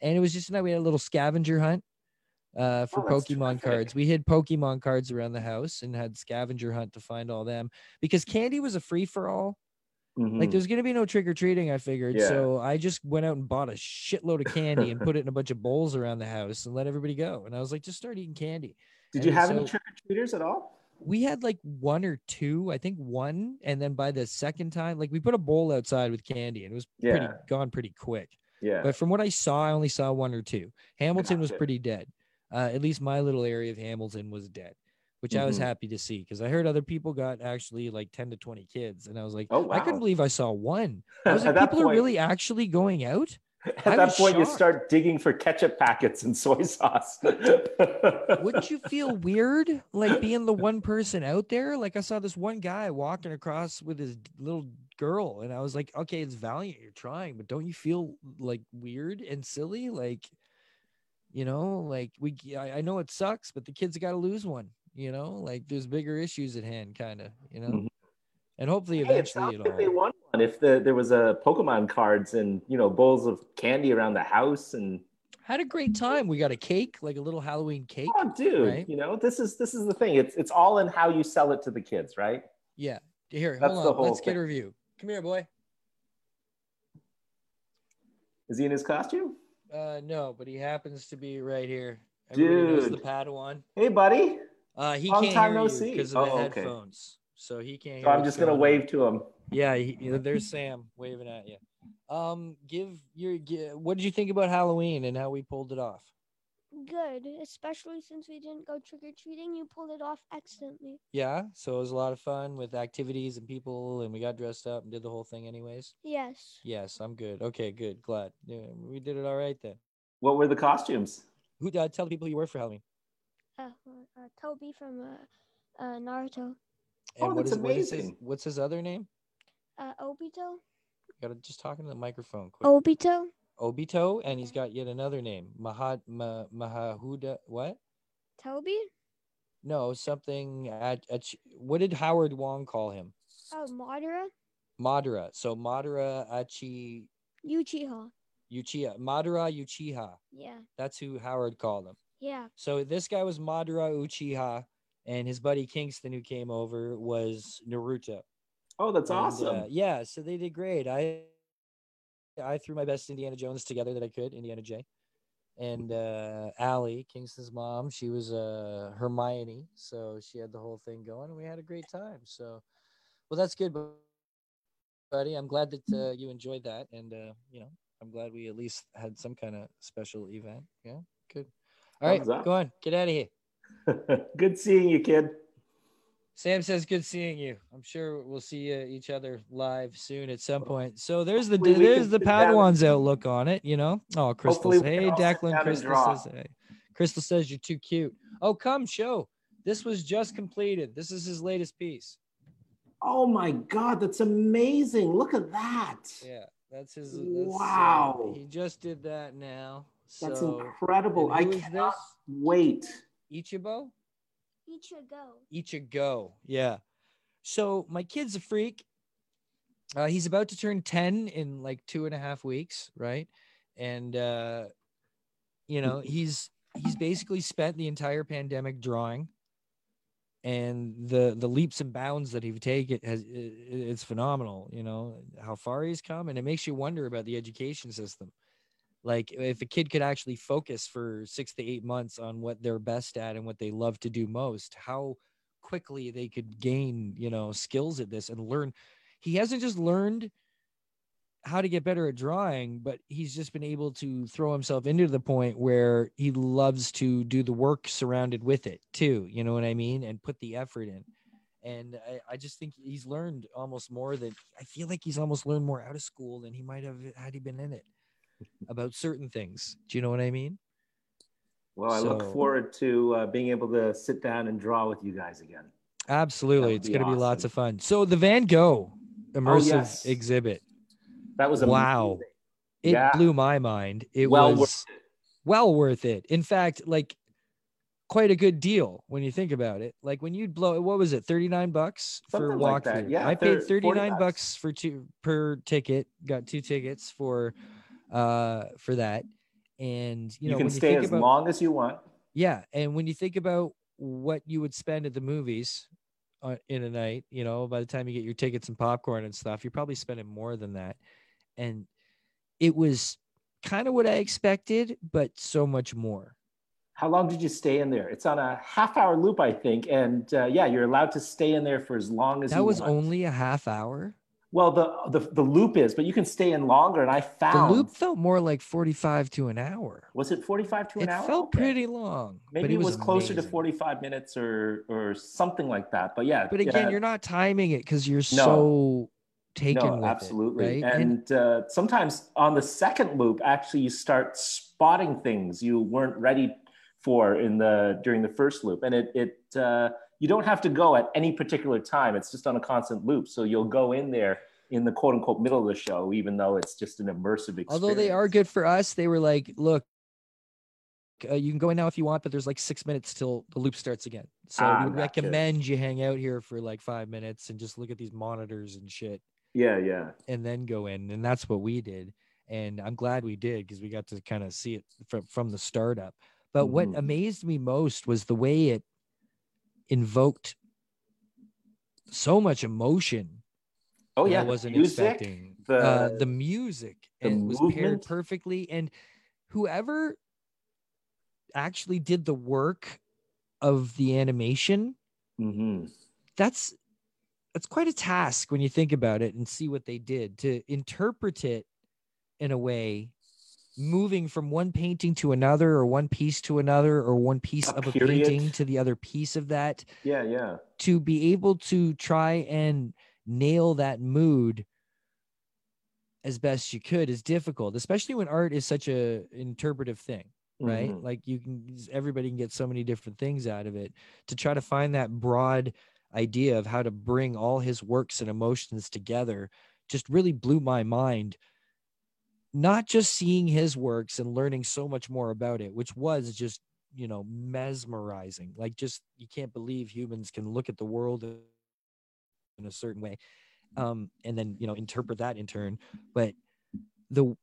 and it was just that we had a little scavenger hunt uh, for Oh, Pokemon terrific. cards. We hid Pokemon cards around the house and had scavenger hunt to find all them because candy was a free for all. Like Mhm. there's gonna be no trick or treating, I figured. Yeah. So I just went out and bought a shitload of candy and put it in a bunch of bowls around the house and let everybody go. And I was like, just start eating candy. Did you and have any trick or treaters at all? We had like one or two, I think one, and then by the second time, like we put a bowl outside with candy and it was pretty Yeah. gone pretty quick. Yeah. But from what I saw, I only saw one or two. Hamilton was pretty dead. Uh, at least my little area of Hamilton was dead, which I was Mhm. happy to see because I heard other people got actually like 10 to 20 kids. And I was like, Oh I couldn't believe I saw one. I was like, people are really actually going out? At I that point, you start digging for ketchup packets and soy sauce. Wouldn't you feel weird like being the one person out there? Like I saw this one guy walking across with his little girl, and I was like, okay, it's valiant, you're trying, but don't you feel like weird and silly? Like, you know, like we, I, I know it sucks, but the kids got to lose one. You know, like there's bigger issues at hand, kind of. You know, Mhm. and hopefully, eventually, sounds it they all. won one. If the, there was a Pokemon cards and you know bowls of candy around the house and Had a great time. We got a cake, like a little Halloween cake. oh, dude, Right. you know this is this is the thing. It's it's all in how you sell it to the kids, right? Yeah. Here, That's hold the on. whole Let's get a review. Come here, boy. Is he in his costume? Uh, no, but he happens to be right here. Everybody knows the Padawan. Hey, buddy. Uh, he Long can't time hear no you see. because of the Oh, okay. headphones, so he can't. Hear So I'm just gonna going wave on. to him. Yeah, he, you know, there's Sam waving at you. Um, give your. gi- What did you think about Halloween and how we pulled it off? Good, especially since we didn't go trick or treating. You pulled it off excellently. Yeah, so it was a lot of fun with activities and people, and we got dressed up and did the whole thing, anyways. Yes. Yes, I'm good. Okay, good. Glad yeah, we did it all right then. What were the costumes? Who uh, tell the people you were for Halloween? Uh, uh, Tobi from uh, uh, Naruto. And Oh, what that's is what is his amazing. what's his other name? Uh, Obito. Gotta just talking to the microphone quick. Obito. Obito, and he's got yet another name, Mahat Ma, Mahahuda. What? Tobi. No, something. At, at, what did Howard Wong call him? Oh, Madara. Madara. So Madara Achi Uchiha. Uchiha. Madara Uchiha. Yeah. That's who Howard called him. Yeah. So this guy was Madara Uchiha, and his buddy Kingston, who came over, was Naruto. Oh, that's And, awesome. uh, yeah, so they did great. I I threw my best Indiana Jones together that I could, Indiana J. And uh Allie, Kingston's mom, she was uh Hermione, so she had the whole thing going and we had a great time. So well that's good buddy. I'm glad that uh, you enjoyed that and uh you know, I'm glad we at least had some kind of special event. Yeah, good. All right, up. go on, get out of here. Good seeing you, kid. Sam says, "Good seeing you. I'm sure we'll see uh, each other live soon at some point." So there's the Hopefully there's the Padawan's outlook on it. You know. Oh, Crystal. Says- Hey, Declan. Crystal says. Hey. Crystal says you're too cute. Oh, come show. This was just completed. This is his latest piece. Oh my God, that's amazing! Look at that. Yeah, that's his. That's, uh, Wow. he just did that now. That's so, incredible. I cannot this? wait. Ichibo. Each a go. each go. Yeah. So my kid's a freak. Uh, he's about to turn 10 in like two and a half weeks, right? And uh, you know, he's he's basically spent the entire pandemic drawing. And the the leaps and bounds that he's taken has i- i- it's phenomenal, you know, how far he's come. And it makes you wonder about the education system. Like if a kid could actually focus for six to eight months on what they're best at and what they love to do most, how quickly they could gain you know skills at this and learn. He hasn't just learned how to get better at drawing but he's just been able to throw himself into the point where he loves to do the work surrounded with it too you know what i mean and put the effort in. And I, I just think he's learned almost more than i feel like he's almost learned more out of school than he might have had he been in it about certain things do you know what i mean Well, I So- look forward to uh, being able to sit down and draw with you guys again. Absolutely. It's going to be lots of fun. So the Van Gogh immersive yes. exhibit, That was Wow. it Yeah. blew my mind. It well was worth it. well worth it. In fact, like quite a good deal when you think about it. Like when you'd blow what was it, 39 bucks for Something like. Yeah, I paid thir- 40 39 bucks. bucks for two per ticket, got two tickets for uh for that. And you know, You, can stay you as about long as you want. yeah, and when you think about what you would spend at the movies uh, in a night, you know, by the time you get your tickets and popcorn and stuff, you're probably spending more than that. And it was kind of what I expected, but so much more. How long did you stay in there? It's on a half hour loop, I think. And uh, yeah, you're allowed to stay in there for as long as That was want. only a half hour. Well, the, the the loop is, but you can stay in longer. And I found The loop felt more like 45 to an hour. was it 45 to an It hour? It felt Okay. pretty long. Maybe it was, closer to 45 minutes or or something like that. But yeah. But again, yeah, you're not timing it because you're No. so taken no, with absolutely. it. Right? And, uh, sometimes on the second loop, actually, you start spotting things you weren't ready for in the during the first loop, and it it uh, you don't have to go at any particular time. It's just on a constant loop, so you'll go in there in the quote unquote middle of the show, even though it's just an immersive experience. although they are good for us they were like look uh, you can go in now if you want but there's like six minutes till the loop starts again so Ah, we gotcha. recommend you hang out here for like five minutes and just look at these monitors and shit Yeah, yeah. and then go in and that's what we did and i'm glad we did because we got to kind of see it from, from the startup but what Mhm. amazed me most was the way it invoked so much emotion Oh yeah, I wasn't music, expecting. The uh, the- music the and it was paired perfectly, and whoever actually did the work of the animation, Mhm. that's that's quite a task when you think about it and see what they did to interpret it in a way moving from one painting to another or one piece to another or one piece A of a period. painting to the other piece of that Yeah, yeah. to be able to try and nail that mood as best you could is difficult especially when art is such a interpretive thing right Mhm. like you can everybody can get so many different things out of it to try to find that broad idea of how to bring all his works and emotions together just really blew my mind not just seeing his works and learning so much more about it which was just you know mesmerizing like just you can't believe humans can look at the world in a certain way um and then you know interpret that in turn but the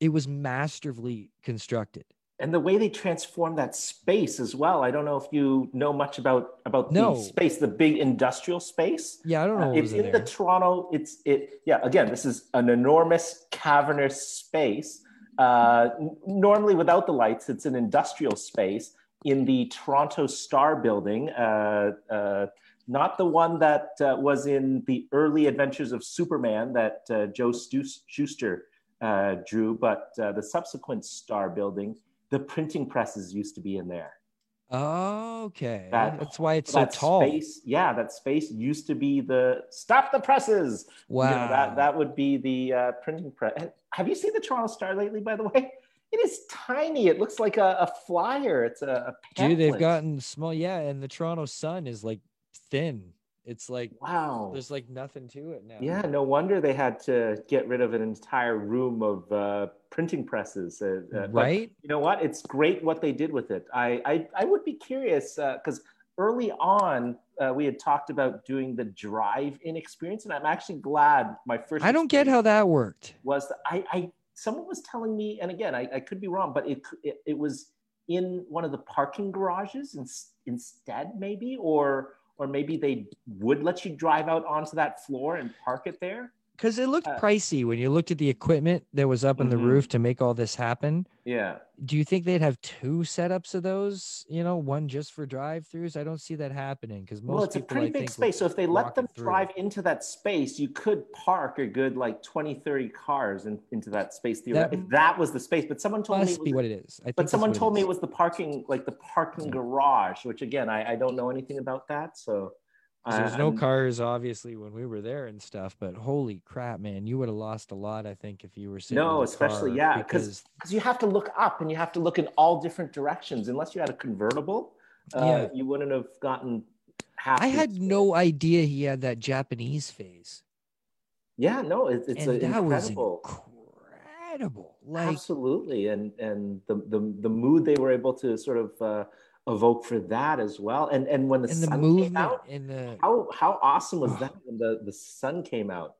it was masterfully constructed and the way they transform that space as well. I don't know if you know much about about No. the space, the big industrial space. yeah i don't know Uh, it's in there. the Toronto. It's it. Yeah. Again, this is an enormous cavernous space. Uh, n- normally, without the lights, it's an industrial space in the Toronto Star Building. Uh, uh, not the one that uh, was in the early Adventures of Superman that uh, Joe Stu- Shuster uh, drew, but uh, the subsequent Star Building. The printing presses used to be in there. okay That- that's why it's so that tall space, yeah, that space used to be the stop the presses. You know, wow that that would be the uh, printing press. Have you seen the Toronto Star lately? By the way, it is tiny. It looks like a, a flyer. It's a, a dude they've gotten small yeah and the toronto sun is like thin it's like wow. there's like nothing to it now Yeah, no wonder they had to get rid of an entire room of uh, printing presses. Uh, uh, right you know what? It's great what they did with it. I I, I would be curious because early on, uh, we had talked about doing the drive-in experience, and I'm actually glad my first. I don't get how that worked. Was that I, I someone was telling me, and again, I, I could be wrong, but it, it it was in one of the parking garages in, instead, maybe, or or maybe they would let you drive out onto that floor and park it there because it looked Uh, pricey when you looked at the equipment that was up in the Mhm. roof to make all this happen. yeah Do you think they'd have two setups of those? You know, one just for drive-throughs. I don't see that happening because most well it's a people, pretty I big space so if they let them it through. drive into that space you could park a good like 20 30 cars in, into that space That if that was the space but someone told me must it be was, what it is. I think but someone told me it was the parking like the parking garage which again i, I don't know anything about that so There's no cars, obviously, when we were there and stuff. But holy crap, man, you would have lost a lot. I think if you were sitting. No, especially, yeah, 'cause- because because you have to look up and you have to look in all different directions unless you had a convertible uh, Yeah. you wouldn't have gotten half I had experience. no idea he had that Japanese phase, yeah no it, it's and a, that was incredible incredible. Like absolutely and and the, the the mood they were able to sort of uh, evoke for that as well and and when the and the sun movement came out and the how how awesome was Oh. that when the the sun came out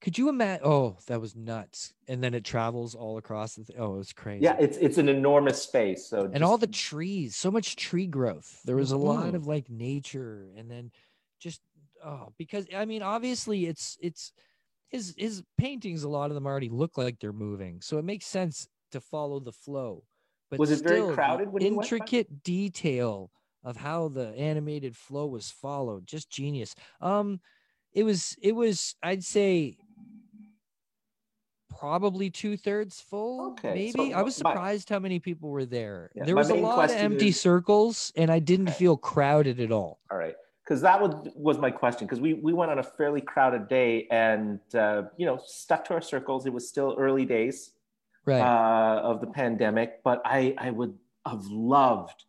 could you imagine? Oh, that was nuts. And then it travels all across. The th- oh, it was crazy. yeah it's it's an enormous space so and just- all the trees, so much tree growth. There was a lot Mhm. of like nature, and then just oh, because I mean, obviously, it's it's his his paintings. A lot of them already look like they're moving, so it makes sense to follow the flow. But Was it very still, the crowded intricate detail of how the animated flow was followed, just genius. Um, it was it was I'd say probably two thirds full. Okay, so maybe I my- was my- surprised how many people were there. Yeah, there was a lot of empty is- circles, and I didn't Okay. feel crowded at all. All right, because that was was my question. Because we we went on a fairly crowded day, and uh, you know stuck to our circles. It was still early days Right. uh, of the pandemic, but I I would have loved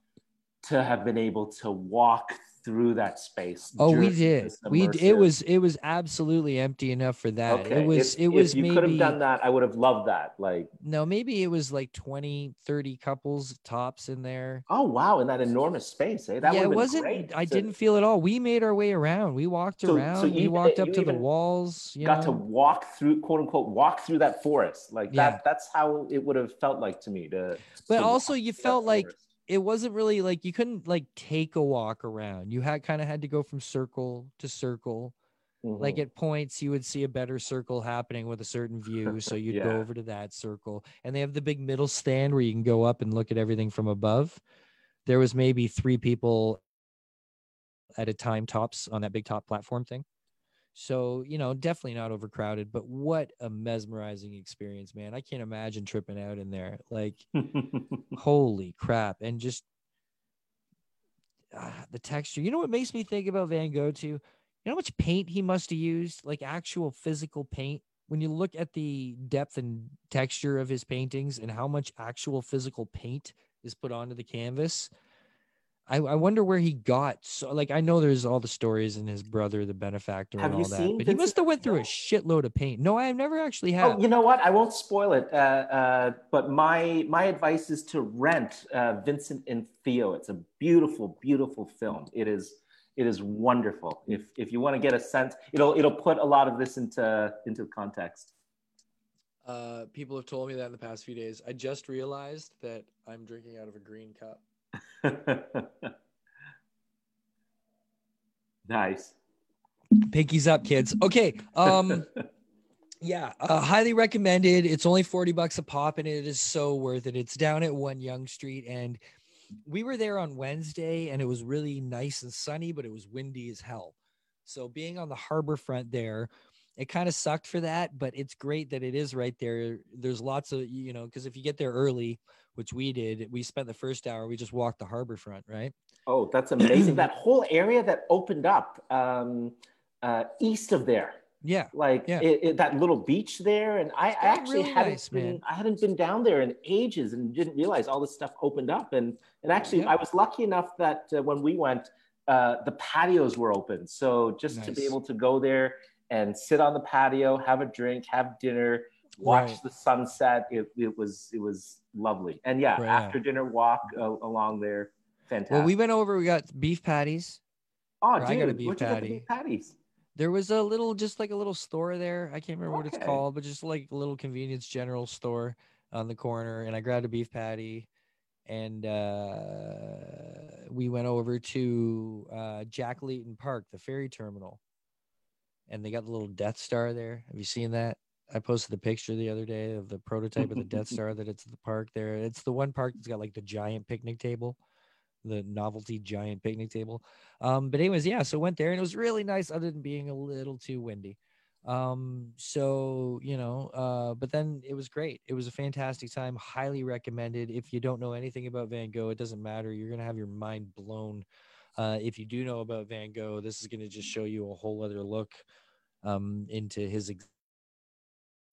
to have been able to walk through that space. oh, we did. We d- it was it was absolutely empty enough for that. okay. It was if, it was if you maybe could have done that, I would have loved that. Like, no, maybe it was like 20, 30 couples tops in there. oh wow, in that enormous space, eh? That yeah, it wasn't. great I didn't feel at all. We made our way around. We walked So- so around. we you- walked up to the walls. You got to walk through quote unquote walk through that forest like Yeah. that that's how it would have felt like to me to But to also, you felt like forest. It wasn't really like you couldn't like take a walk around. You had kind of had to go from circle to circle. Like Mhm. at points, you would see a better circle happening with a certain view, so you'd go over to that circle. And they have the big middle stand where you can go up and look at everything from above. There was maybe three people at a time tops on that big top platform thing. So, you know, definitely not overcrowded, but what a mesmerizing experience, man. I can't imagine tripping out in there. Like, holy crap. And just ah, the texture. You know what makes me think about Van Gogh too? You know how much paint he must have used, like actual physical paint? When you look at the depth and texture of his paintings and how much actual physical paint is put onto the canvas, I, I wonder where he got so like I know there's all the stories and his brother, the benefactor, Have and you all that, seen but he must have went through a shitload of pain. No, I've never actually had. oh you know what i won't spoil it uh, uh, but my my advice is to rent uh, vincent and theo it's a beautiful beautiful film it is it is wonderful if if you want to get a sense it'll it'll put a lot of this into into context Uh, people have told me that in the past few days. I just realized that I'm drinking out of a green cup. nice Pinkies up, kids. Okay. Um, yeah, uh, highly recommended. It's only 40 bucks a pop and it is so worth it. It's down at One Yonge Street and we were there on Wednesday and it was really nice and sunny, but it was windy as hell. So being on the harbor front there, it kind of sucked for that, but it's great that it is right there. There's lots of, you know, because if you get there early, which we did, we spent the first hour, we just walked the harbor front, right? Oh, that's amazing. that whole area that opened up um, uh, east of there, Yeah. like Yeah. it, it- that little beach there. And I, I actually really hadn't nice, been, I hadn't been down there in ages and didn't realize all this stuff opened up. And, and actually, Yeah. I was lucky enough that uh, when we went, uh, the patios were open. So just to be able to go there and sit on the patio, have a drink, have dinner, watch Right. the sunset, it, it was, it was lovely. And yeah, Right. after dinner walk uh, along there. fantastic. Well, we went over. We got beef patties. oh, I got a beef where'd you get the patty. beef patties? There was a little, just like a little store there. I can't remember what it's called, but just like a little convenience general store on the corner. And I grabbed a beef patty, and uh, we went over to uh, Jack Layton Park, the ferry terminal, and they got the little Death Star there. Have you seen that? I posted a picture the other day of the prototype of the Death Star that it's at the park there. It's the one park that's got like the giant picnic table, the novelty giant picnic table. Um, but anyways, yeah, so went there and it was really nice, other than being a little too windy. Um, so you know, uh, but then it was great. It was a fantastic time, highly recommended. If you don't know anything about Van Gogh, it doesn't matter. You're gonna have your mind blown. Uh, if you do know about Van Gogh, this is gonna just show you a whole other look um into his ex-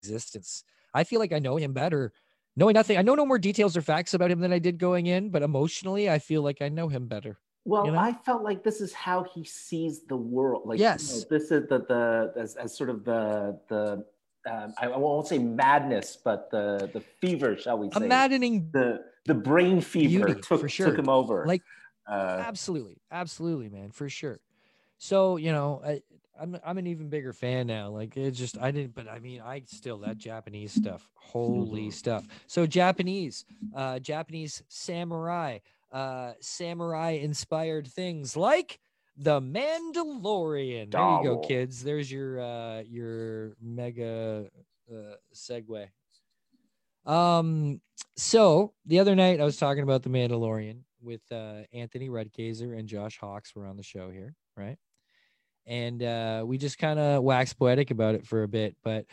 existence. I feel like I know him better. Knowing nothing, I know no more details or facts about him than I did going in, but emotionally, I feel like I know him better. Well, You know? I felt like this is how he sees the world. Like, you Yes. know, this is the the as, as sort of the the um, I won't say madness, but the the fever, shall we A say? maddening the the brain fever Beauty, took for sure. took him over. Like, uh, absolutely absolutely man for sure so you know I, I'm, I'm an even bigger fan now like it just i didn't but i mean i still that japanese stuff holy Mhm. stuff. So japanese uh japanese samurai uh samurai inspired things like the mandalorian. There you go kids. There's your uh your mega uh segue. Um so the other night I was talking about the Mandalorian with uh, Anthony Redgazer and Josh Hawks were on the show here, right? And uh, we just kind of waxed poetic about it for a bit, but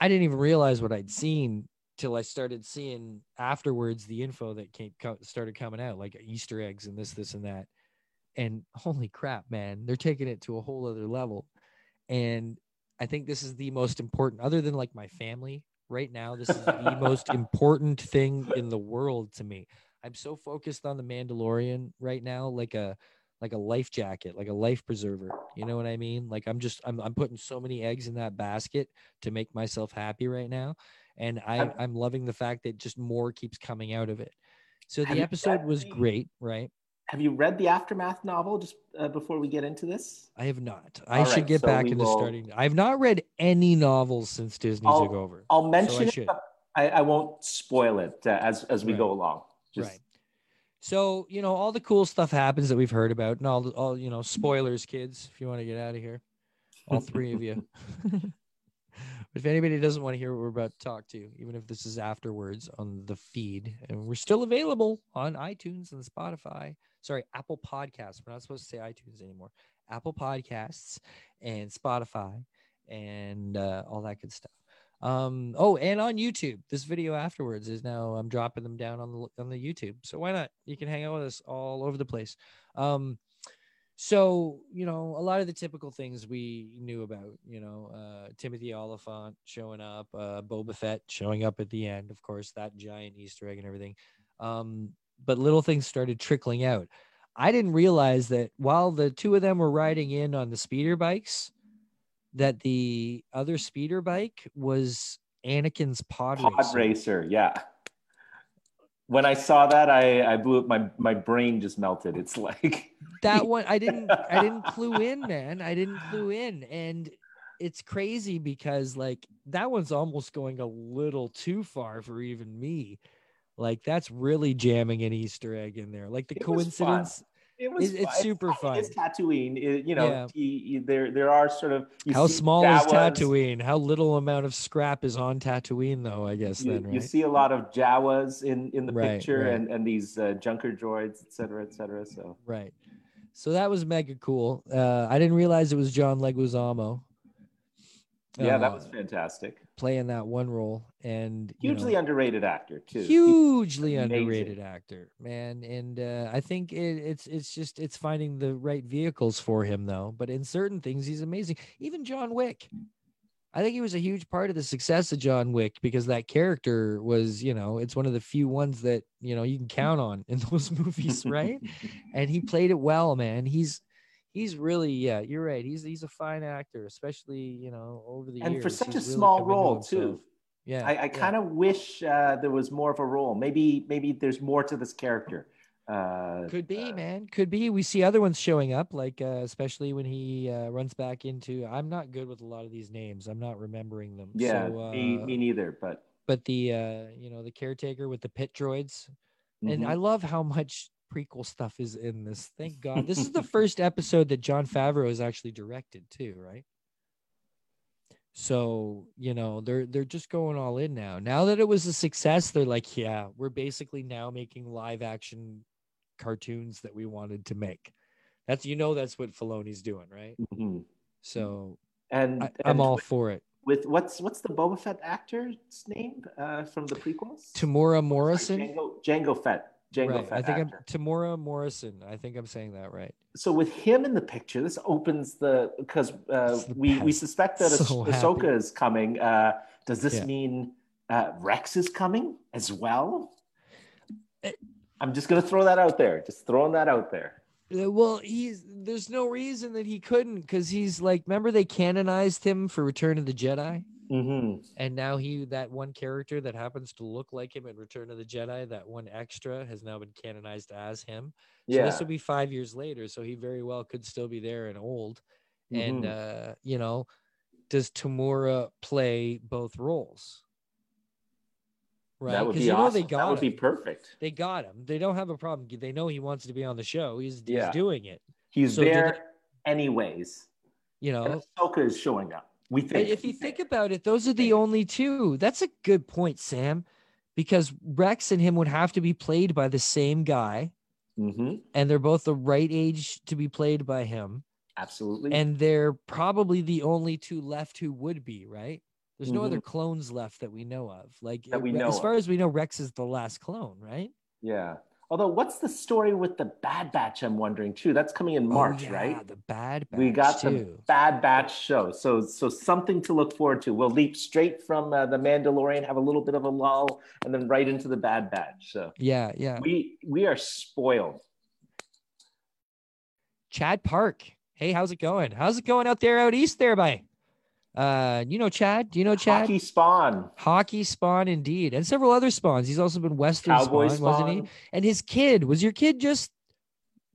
I didn't even realize what I'd seen till I started seeing afterwards the info that came co- started coming out, like Easter eggs and this, this, and that. And holy crap, man, they're taking it to a whole other level. And I think this is the most important, other than like my family right now. This is the most important thing in the world to me. I'm so focused on the Mandalorian right now, like a like a life jacket, like a life preserver. You know what I mean? Like I'm just I'm I'm putting so many eggs in that basket to make myself happy right now. And I I'm loving the fact that just more keeps coming out of it. So the episode read was great, right? have you read the aftermath novel just uh, before we get into this? I have not. I All should right, get so back into will- starting. I've not read any novels since Disney I'll- took over. I'll mention should. it, but I, I won't spoil it uh, as as we Right. go along. Just, right. So you know all the cool stuff happens that we've heard about, and all the all you know spoilers, kids. If you want to get out of here, all three of you. but if anybody doesn't want to hear what we're about to talk to, even if this is afterwards on the feed, and we're still available on iTunes and Spotify. Sorry, Apple Podcasts. We're not supposed to say iTunes anymore. Apple Podcasts and Spotify and uh, all that good stuff. Um, oh, and on YouTube, this video afterwards is now I'm dropping them down on the on the YouTube. So why not? You can hang out with us all over the place. Um, so you know a lot of the typical things we knew about. You know, uh, Timothy Olyphant showing up, uh, Boba Fett showing up at the end, of course, that giant Easter egg and everything. Um, but little things started trickling out. I didn't realize that while the two of them were riding in on the speeder bikes, that the other speeder bike was Anakin's pod, pod racer. racer. Yeah. When I saw that, I I blew up. My my brain just melted. It's like That one I didn't I didn't clue in, man. I didn't clue in. And it's crazy because like that one's almost going a little too far for even me. Like that's really jamming an Easter egg in there. Like the It coincidence. It was. It's- it's fun. super fun. It's Tatooine. It- you know, Yeah. he- he- there there are sort of How see small is Jawas- Tatooine? How little amount of scrap is on Tatooine though, I guess You, then, you see a lot of Jawas in in the Right, picture, right. and and these uh, junker droids, et cetera, et cetera. So Right. So that was mega cool. Uh, I didn't realize it was John Leguizamo. yeah, that uh, was fantastic. Playing that one role, and you know, Hugely underrated actor too. Hugely amazing. underrated actor, man. And uh, I think it, it's it's just it's finding the right vehicles for him though. But in certain things, he's amazing. Even John Wick. I think he was a huge part of the success of John Wick because that character was, you know, it's one of the few ones that, you know, you can count on in those movies, right? and he played it well, man. He's he's really, yeah, you're right. He's he's a fine actor, especially, you know, over the and years. for such a really small role too. Yeah. I, I kind of wish uh, there was more of a role. Maybe maybe there's more to this character. Uh, Could be, uh, man. Could be. We see other ones showing up, like uh, especially when he uh, runs back into. I'm not good with a lot of these names. I'm not remembering them. yeah, So, me, uh, me neither. But but the uh, you know the caretaker with the pit droids, and mhm. I love how much prequel stuff is in this. Thank God. This is the first episode that Jon Favreau has actually directed too, right? So, you know, they're they're just going all in now. Now that it was a success, they're like, yeah, we're basically now making live action cartoons that we wanted to make. That's you know that's what Filoni's doing, right? Mhm. So and, I, I'm all with, for it. with what's what's the Boba Fett actor's name uh, from the prequels? Temuera Sorry, Morrison. Jango, Jango Fett. Jango right. I think actor. I'm Temuera Morrison. I think I'm saying that right. so with him in the picture, this opens the because uh, we we suspect that So Ah- happy. Ahsoka is coming. Uh, does this Yeah. mean uh, Rex is coming as well? It- I'm just gonna throw that out there. Just throwing that out there. Uh, Well, he's there's no reason that he couldn't because he's like, remember they canonized him for Return of the Jedi, hmm and now he that one character that happens to look like him in Return of the Jedi, that one extra has now been canonized as him. So Yeah. this will be five years later, so he very well could still be there and old. And Mhm. uh, you know, does Temuera play both roles? Right, That would be you know awesome. they got that would him. be perfect. they got him. They don't have a problem. They know he wants to be on the show. He's he's doing it. He's So there anyways. You And know, Ahsoka is showing up. We think. if you think about it, those are the only two. That's a good point, Sam, because Rex and him would have to be played by the same guy, hmm and they're both the right age to be played by him, Absolutely. and they're probably the only two left who would be right. There's no other clones left that we know of. Like Mm-hmm. That we know as of. far as we know, Rex is the last clone, right? yeah. Although, what's the story with the Bad Batch? I'm wondering too. That's coming in Oh, March, yeah, right? The Bad Batch we got the. Bad Batch show, so so something to look forward to. We'll leap straight from uh, the Mandalorian, have a little bit of a lull, and then right into the Bad Batch. So Yeah, yeah. we we are spoiled. Chad Park. Hey, how's it going? How's it going out there out east there, by? Uh, you know Chad? Do you know Chad? Hockey Spawn, Hockey Spawn, indeed, and several other spawns. He's also been Western Cowboy Spawn, Spawn. wasn't he? And his kid was your kid just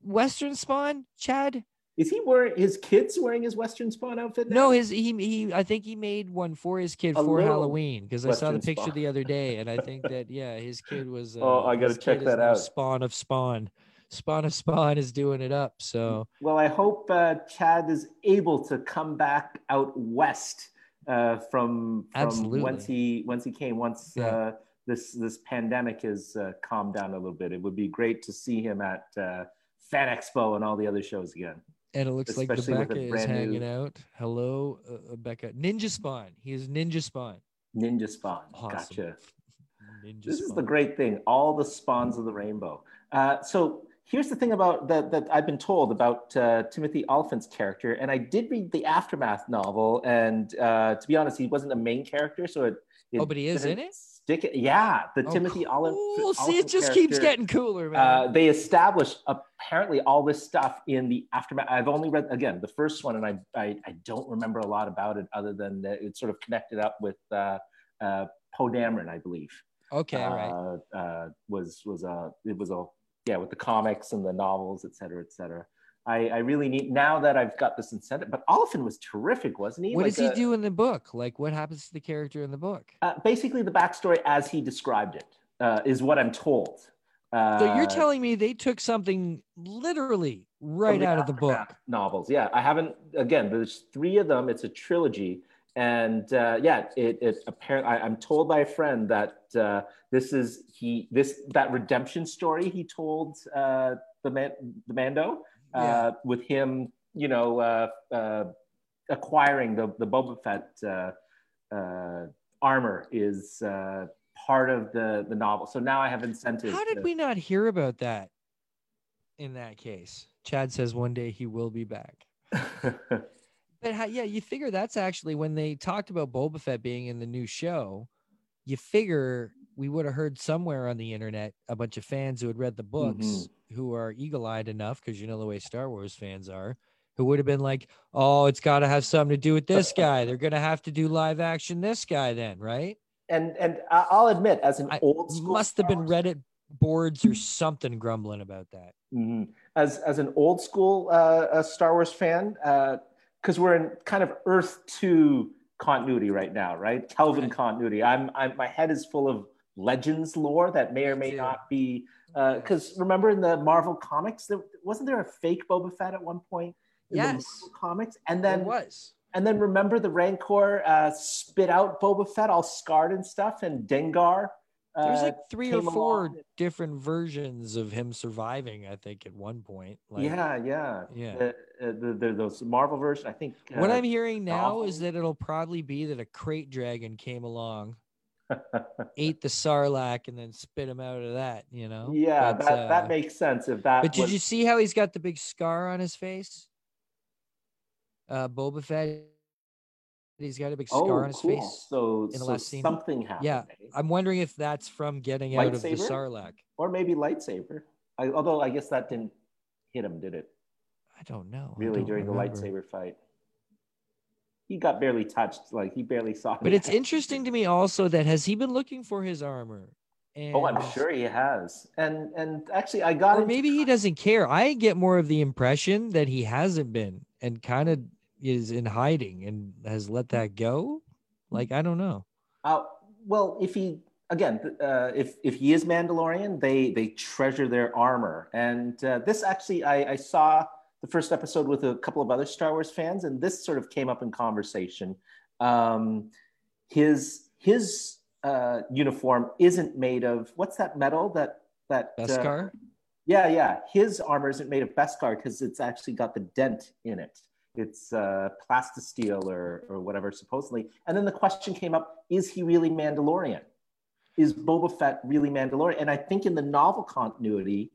Western Spawn, Chad? Is he wearing his kids wearing his Western Spawn outfit? Now? No, his he he. I think he made one for his kid A for Halloween because I saw the picture Spawn. the other day, and I think that yeah, his kid was. Uh, Oh, I gotta check that out. Spawn of Spawn, Spawn of Spawn is doing it up. So Well, I hope uh, Chad is able to come back out west uh, from, from Absolutely. once he once he came once Yeah. uh, this this pandemic has uh, calmed down a little bit. It would be great to see him at uh, Fan Expo and all the other shows again. and it looks like Especially a Becca is hanging new- out. Hello, uh, Becca. Ninja Spawn. He is Ninja Spawn. Ninja Spawn, Awesome. gotcha. Ninja This is the great thing. All the spawns of the rainbow. Uh, so here's the thing about that that I've been told about uh, Timothy Olyphant's character, and I did read the aftermath novel, and uh, to be honest, he wasn't a main character, so it. Oh, but he is in it? Stick it, yeah. The Oh, Timothy Olyphant. cool. See, it just keeps getting cooler, man. Uh, they established apparently all this stuff in the aftermath. I've only read again the first one, and I I, I don't remember a lot about it other than that it sort of connected up with uh, uh, Poe Dameron, I believe okay, right. uh, uh, was was a it was a yeah with the comics and the novels, et cetera, et cetera. I, I really need now that I've got this incentive. But Olyphant was terrific, wasn't he? What Like does he do in the book? Like, what happens to the character in the book? Uh, basically, the backstory as he described it uh, is what I'm told. Uh, So you're telling me they took something literally right out of the book? Novels. Yeah, I haven't. Again, there's three of them. It's a trilogy, and uh, yeah, it, it apparently I'm told by a friend that uh, this is he this that redemption story he told uh, the man the Mando uh, Yeah. with him, you know, uh, uh, acquiring the the Boba Fett uh, uh, armor is uh, part of the the novel. So now I have incentive. How did to- we not hear about that in that case? Chad says one day he will be back. But how, yeah, you figure that's actually when they talked about Boba Fett being in the new show. You figure we would have heard somewhere on the internet a bunch of fans who had read the books Mm-hmm. who are eagle-eyed enough because you know the way Star Wars fans are, who would have been like, "Oh, it's got to have something to do with this guy. They're gonna have to do live action this guy then, right?" and and I'll admit, as an I old school Must have been Reddit boards or something grumbling about that. Mhm. As as an old school uh, uh, Star Wars fan, because we're in kind of Earth two continuity right now, right? Kelvin Right. continuity. I'm, I'm my head is full of Legends lore that may or may not be. Because remember in the Marvel comics, there wasn't there a fake Boba Fett at one point? in the Yes. Marvel comics, and There then was. and then remember the Rancor uh, spit out Boba Fett all scarred and stuff, and Dengar. Uh, There's like three or four along. different versions of him surviving. I think at one point. Like, yeah, yeah, Yeah. The, uh, the, the, those Marvel version, I think. What uh, I'm hearing now is that it'll probably be that a krayt dragon came along, ate the sarlacc, and then spit him out of that. You know. yeah, But, that, that uh, makes sense. If that. But did you see how he's got the big scar on his face? Uh, Boba Fett. He's got a big scar Oh, on his cool. face. So, in the so last scene. something happened. Yeah, eh? I'm wondering if that's from getting out of the sarlacc. or maybe lightsaber. I, although I guess that didn't hit him, did it? I don't know. Really, don't during remember. the lightsaber fight, he got barely touched. Like he barely saw. But it's action. interesting to me also that has he been looking for his armor? And, Oh, I'm sure he has. And and actually, I got Or into- maybe he doesn't care. I get more of the impression that he hasn't been and kind of is in hiding and has let that go. Like I don't know. Uh, well, if he again, uh, if if he is Mandalorian, they they treasure their armor, and uh, this actually, I, I saw the first episode with a couple of other Star Wars fans, and this sort of came up in conversation. Um, his his uh, uniform isn't made of what's that metal that that uh, Beskar? yeah, yeah. His armor isn't made of Beskar because it's actually got the dent in it. It's uh, plastisteel or, or whatever, supposedly. And then the question came up is he really Mandalorian? Is Boba Fett really Mandalorian? And I think in the novel continuity,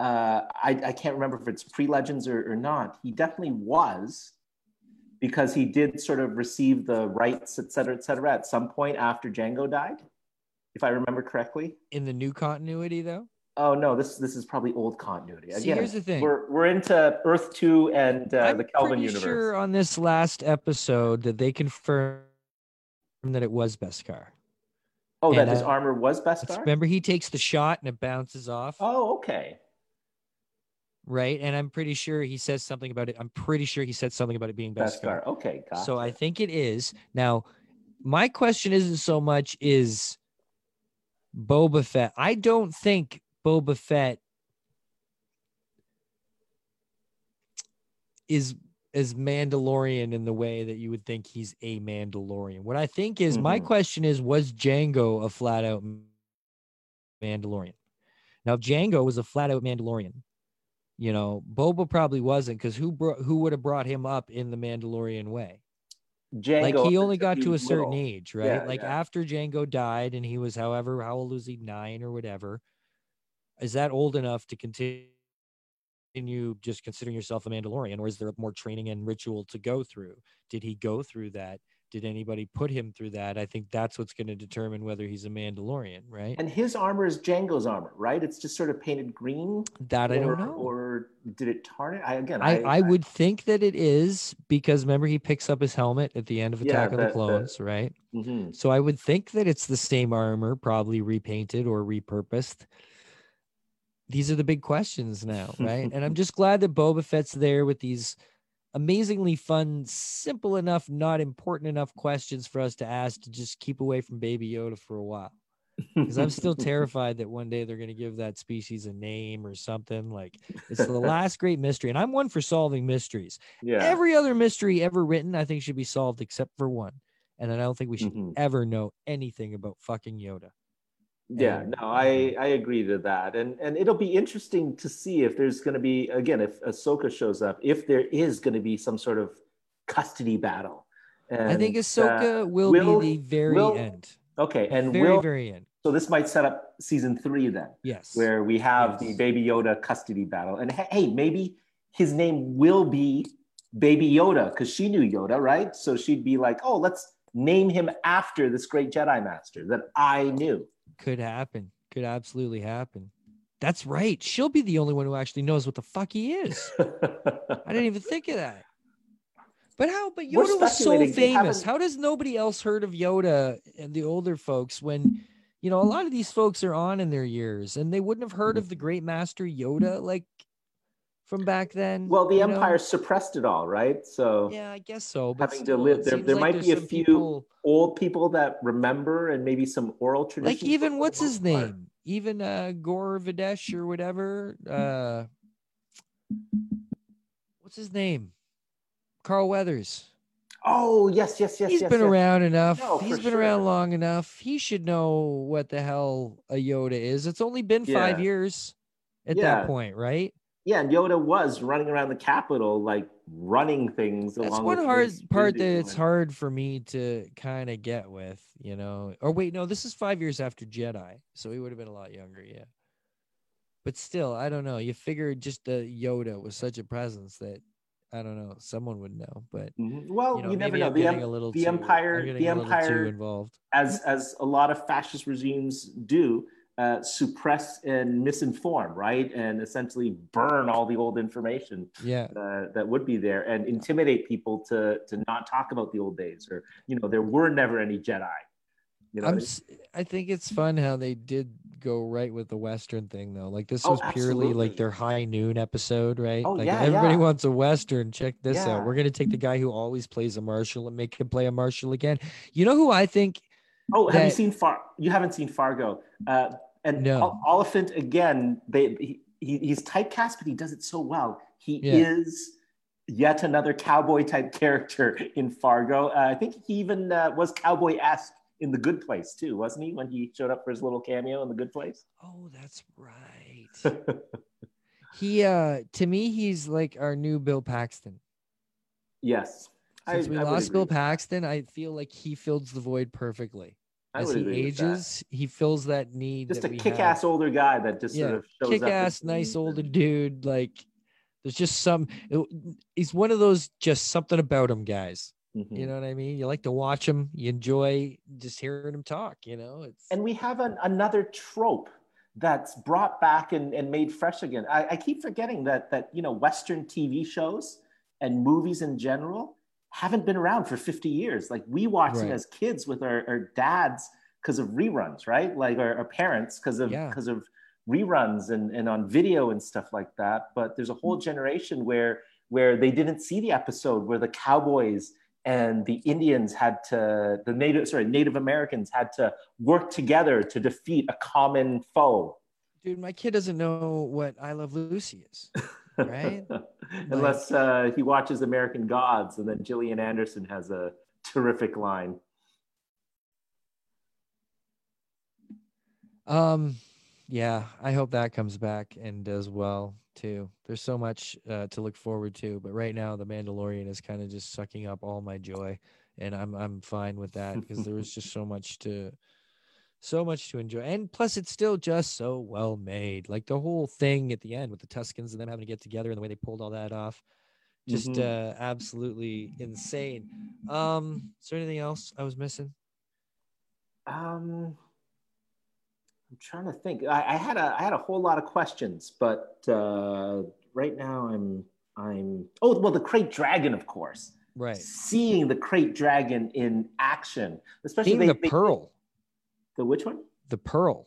uh, I, I can't remember if it's pre Legends or, or not, he definitely was because he did sort of receive the rights, et cetera, et cetera, at some point after Jango died, if I remember correctly. In the new continuity though? Oh no, this this is probably old continuity. See, here's the thing. We're we're into Earth Two and uh, I'm the Kelvin pretty universe. sure on this last episode that they confirmed that it was Beskar. oh, that his uh, armor was Beskar. Remember, he takes the shot and it bounces off, Oh, okay. right? And I'm pretty sure he says something about it. I'm pretty sure he said something about it being Beskar. Beskar. Okay, gotcha. So I think it is. Now, my question isn't so much is Boba Fett. I don't think Boba Fett is is Mandalorian in the way that you would think he's a Mandalorian. What I think is my Mhm. question is was Jango a flat out Mandalorian? Now, if Jango was a flat out Mandalorian, you know, Boba probably wasn't because who brought who would have brought him up in the Mandalorian way? Jango, like he only got to a certain little. age, right? Yeah, like yeah. after Jango died and he was however how old was he nine or whatever? Is that old enough to continue just considering yourself a Mandalorian, or is there more training and ritual to go through? Did he go through that? Did anybody put him through that? I think that's what's going to determine whether he's a Mandalorian, right? And his armor is Jango's armor, right? It's just sort of painted green. that I don't know. Or did it tarnish? I again, I, I would think that it is because remember he picks up his helmet at the end of Yeah, Attack of the- Clones, right? Mhm. So I would think that it's the same armor, probably repainted or repurposed. These are the big questions now, right? and I'm just glad that Boba Fett's there with these amazingly fun, simple enough, not important enough questions for us to ask to just keep away from Baby Yoda for a while. Because I'm still terrified that one day they're going to give that species a name or something. Like it's the last great mystery. And I'm one for solving mysteries. yeah. Every other mystery ever written, I think should be solved except for one. And I don't think we should Mhm. ever know anything about fucking Yoda. Yeah, And- no, I, I agree to that. And and it'll be interesting to see if there's going to be, again, if Ahsoka shows up, if there is going to be some sort of custody battle. And, I think uh, Ahsoka will, will- be the very will- end. okay, and very, will, very end. so this might set up season three then, Yes. where we have the Baby Yoda custody battle. And hey, maybe his name will be Baby Yoda because she knew Yoda, right? So she'd be like, oh, let's name him after this great Jedi Master that I knew. Could happen. Could absolutely happen. That's right. She'll be the only one who actually knows what the fuck he is. I didn't even think of that. But how? But Yoda was so famous. How does nobody else heard of Yoda and the older folks when you know, a lot of these folks are on in their years and they wouldn't have heard of the great master Yoda like from back then. Well, the you know? Empire suppressed it all, right? So Yeah, I guess so. But having to live there, there like might be a few people- old people that remember and maybe some oral traditions. like even what's his part- name? Even uh Gore Videsh or whatever. Uh what's his name? Carl Weathers. Oh yes, yes, yes. He's yes, been yes. around enough. No, He's been around long enough. He should know what the hell a Yoda is. It's only been five years at Yeah. that point, right? Yeah, and Yoda was running around the Capitol, like running things. That's along one hard part that it's hard for me to kind of get with, you know. Or wait, no, this is five years after Jedi, so he would have been a lot younger, yeah. But still, I don't know. You figure just the Yoda was such a presence that I don't know, someone would know. But Mhm. Well, you know, you, never know. I'm The, getting em- a little the too, Empire, the a little too Empire, involved. as as a lot of fascist regimes do, uh, suppress and misinform, right, and essentially burn all the old information Yeah. uh, that would be there and intimidate people to to not talk about the old days or you know there were never any Jedi. You know, I think it's fun how they did go right with the western thing though. Like this Oh, was purely like their high noon episode, right? Oh, like yeah, everybody yeah. wants a western. Check this Yeah. out. We're gonna take the guy who always plays a marshal and make him play a marshal again. You know who I think Oh, have you seen Far? You haven't seen Fargo, uh, and No. Olyphant again. They he, he, he's typecast, but he does it so well. He Yeah. is yet another cowboy type character in Fargo. Uh, I think he even uh, was cowboy esque in The Good Place too, wasn't he? When he showed up for his little cameo in The Good Place. Oh, that's right. he uh to me he's like our new Bill Paxton. yes, Since we I lost Bill. Paxton, I feel like he fills the void perfectly. As he agree with that. ages, he fills that need. Just that a kick-ass older guy that just sort yeah, of shows kick-ass, nice older dude. Like, there's just some. it- he's one of those just something about him guys. Mhm. You know what I mean? You like to watch him. You enjoy just hearing him talk. You know, it's and we have an, another trope that's brought back and, and made fresh again. I, I keep forgetting that that you know Western TV shows and movies in general haven't been around for 50 years. Like we watched them Right. as kids with our, our dads because of reruns, right? Like our, our parents because of Yeah. because of reruns and, and on video and stuff like that. But there's a whole mm. generation where where they didn't see the episode where the cowboys and the Indians had to the native sorry Native Americans had to work together to defeat a common foe. dude. My kid doesn't know what I Love Lucy is. Right? Unless uh, he watches American Gods, and then Gillian Anderson has a terrific line. Um, yeah, I hope that comes back and does well too. There's so much uh, to look forward to, but right now the Mandalorian is kind of just sucking up all my joy, and I'm I'm fine with that because there was just so much to, so much to enjoy, and plus it's still just so well made. Like the whole thing at the end with the Tuskens and them having to get together and the way they pulled all that off, just Mhm. uh, absolutely insane. Um, is there anything else I was missing? Um, I'm trying to think. I, I had a I had a whole lot of questions, but uh, right now I'm I'm oh well the krayt dragon of course. Right, Seeing the krayt dragon in action, especially they- the they- pearl. The which one? the pearl.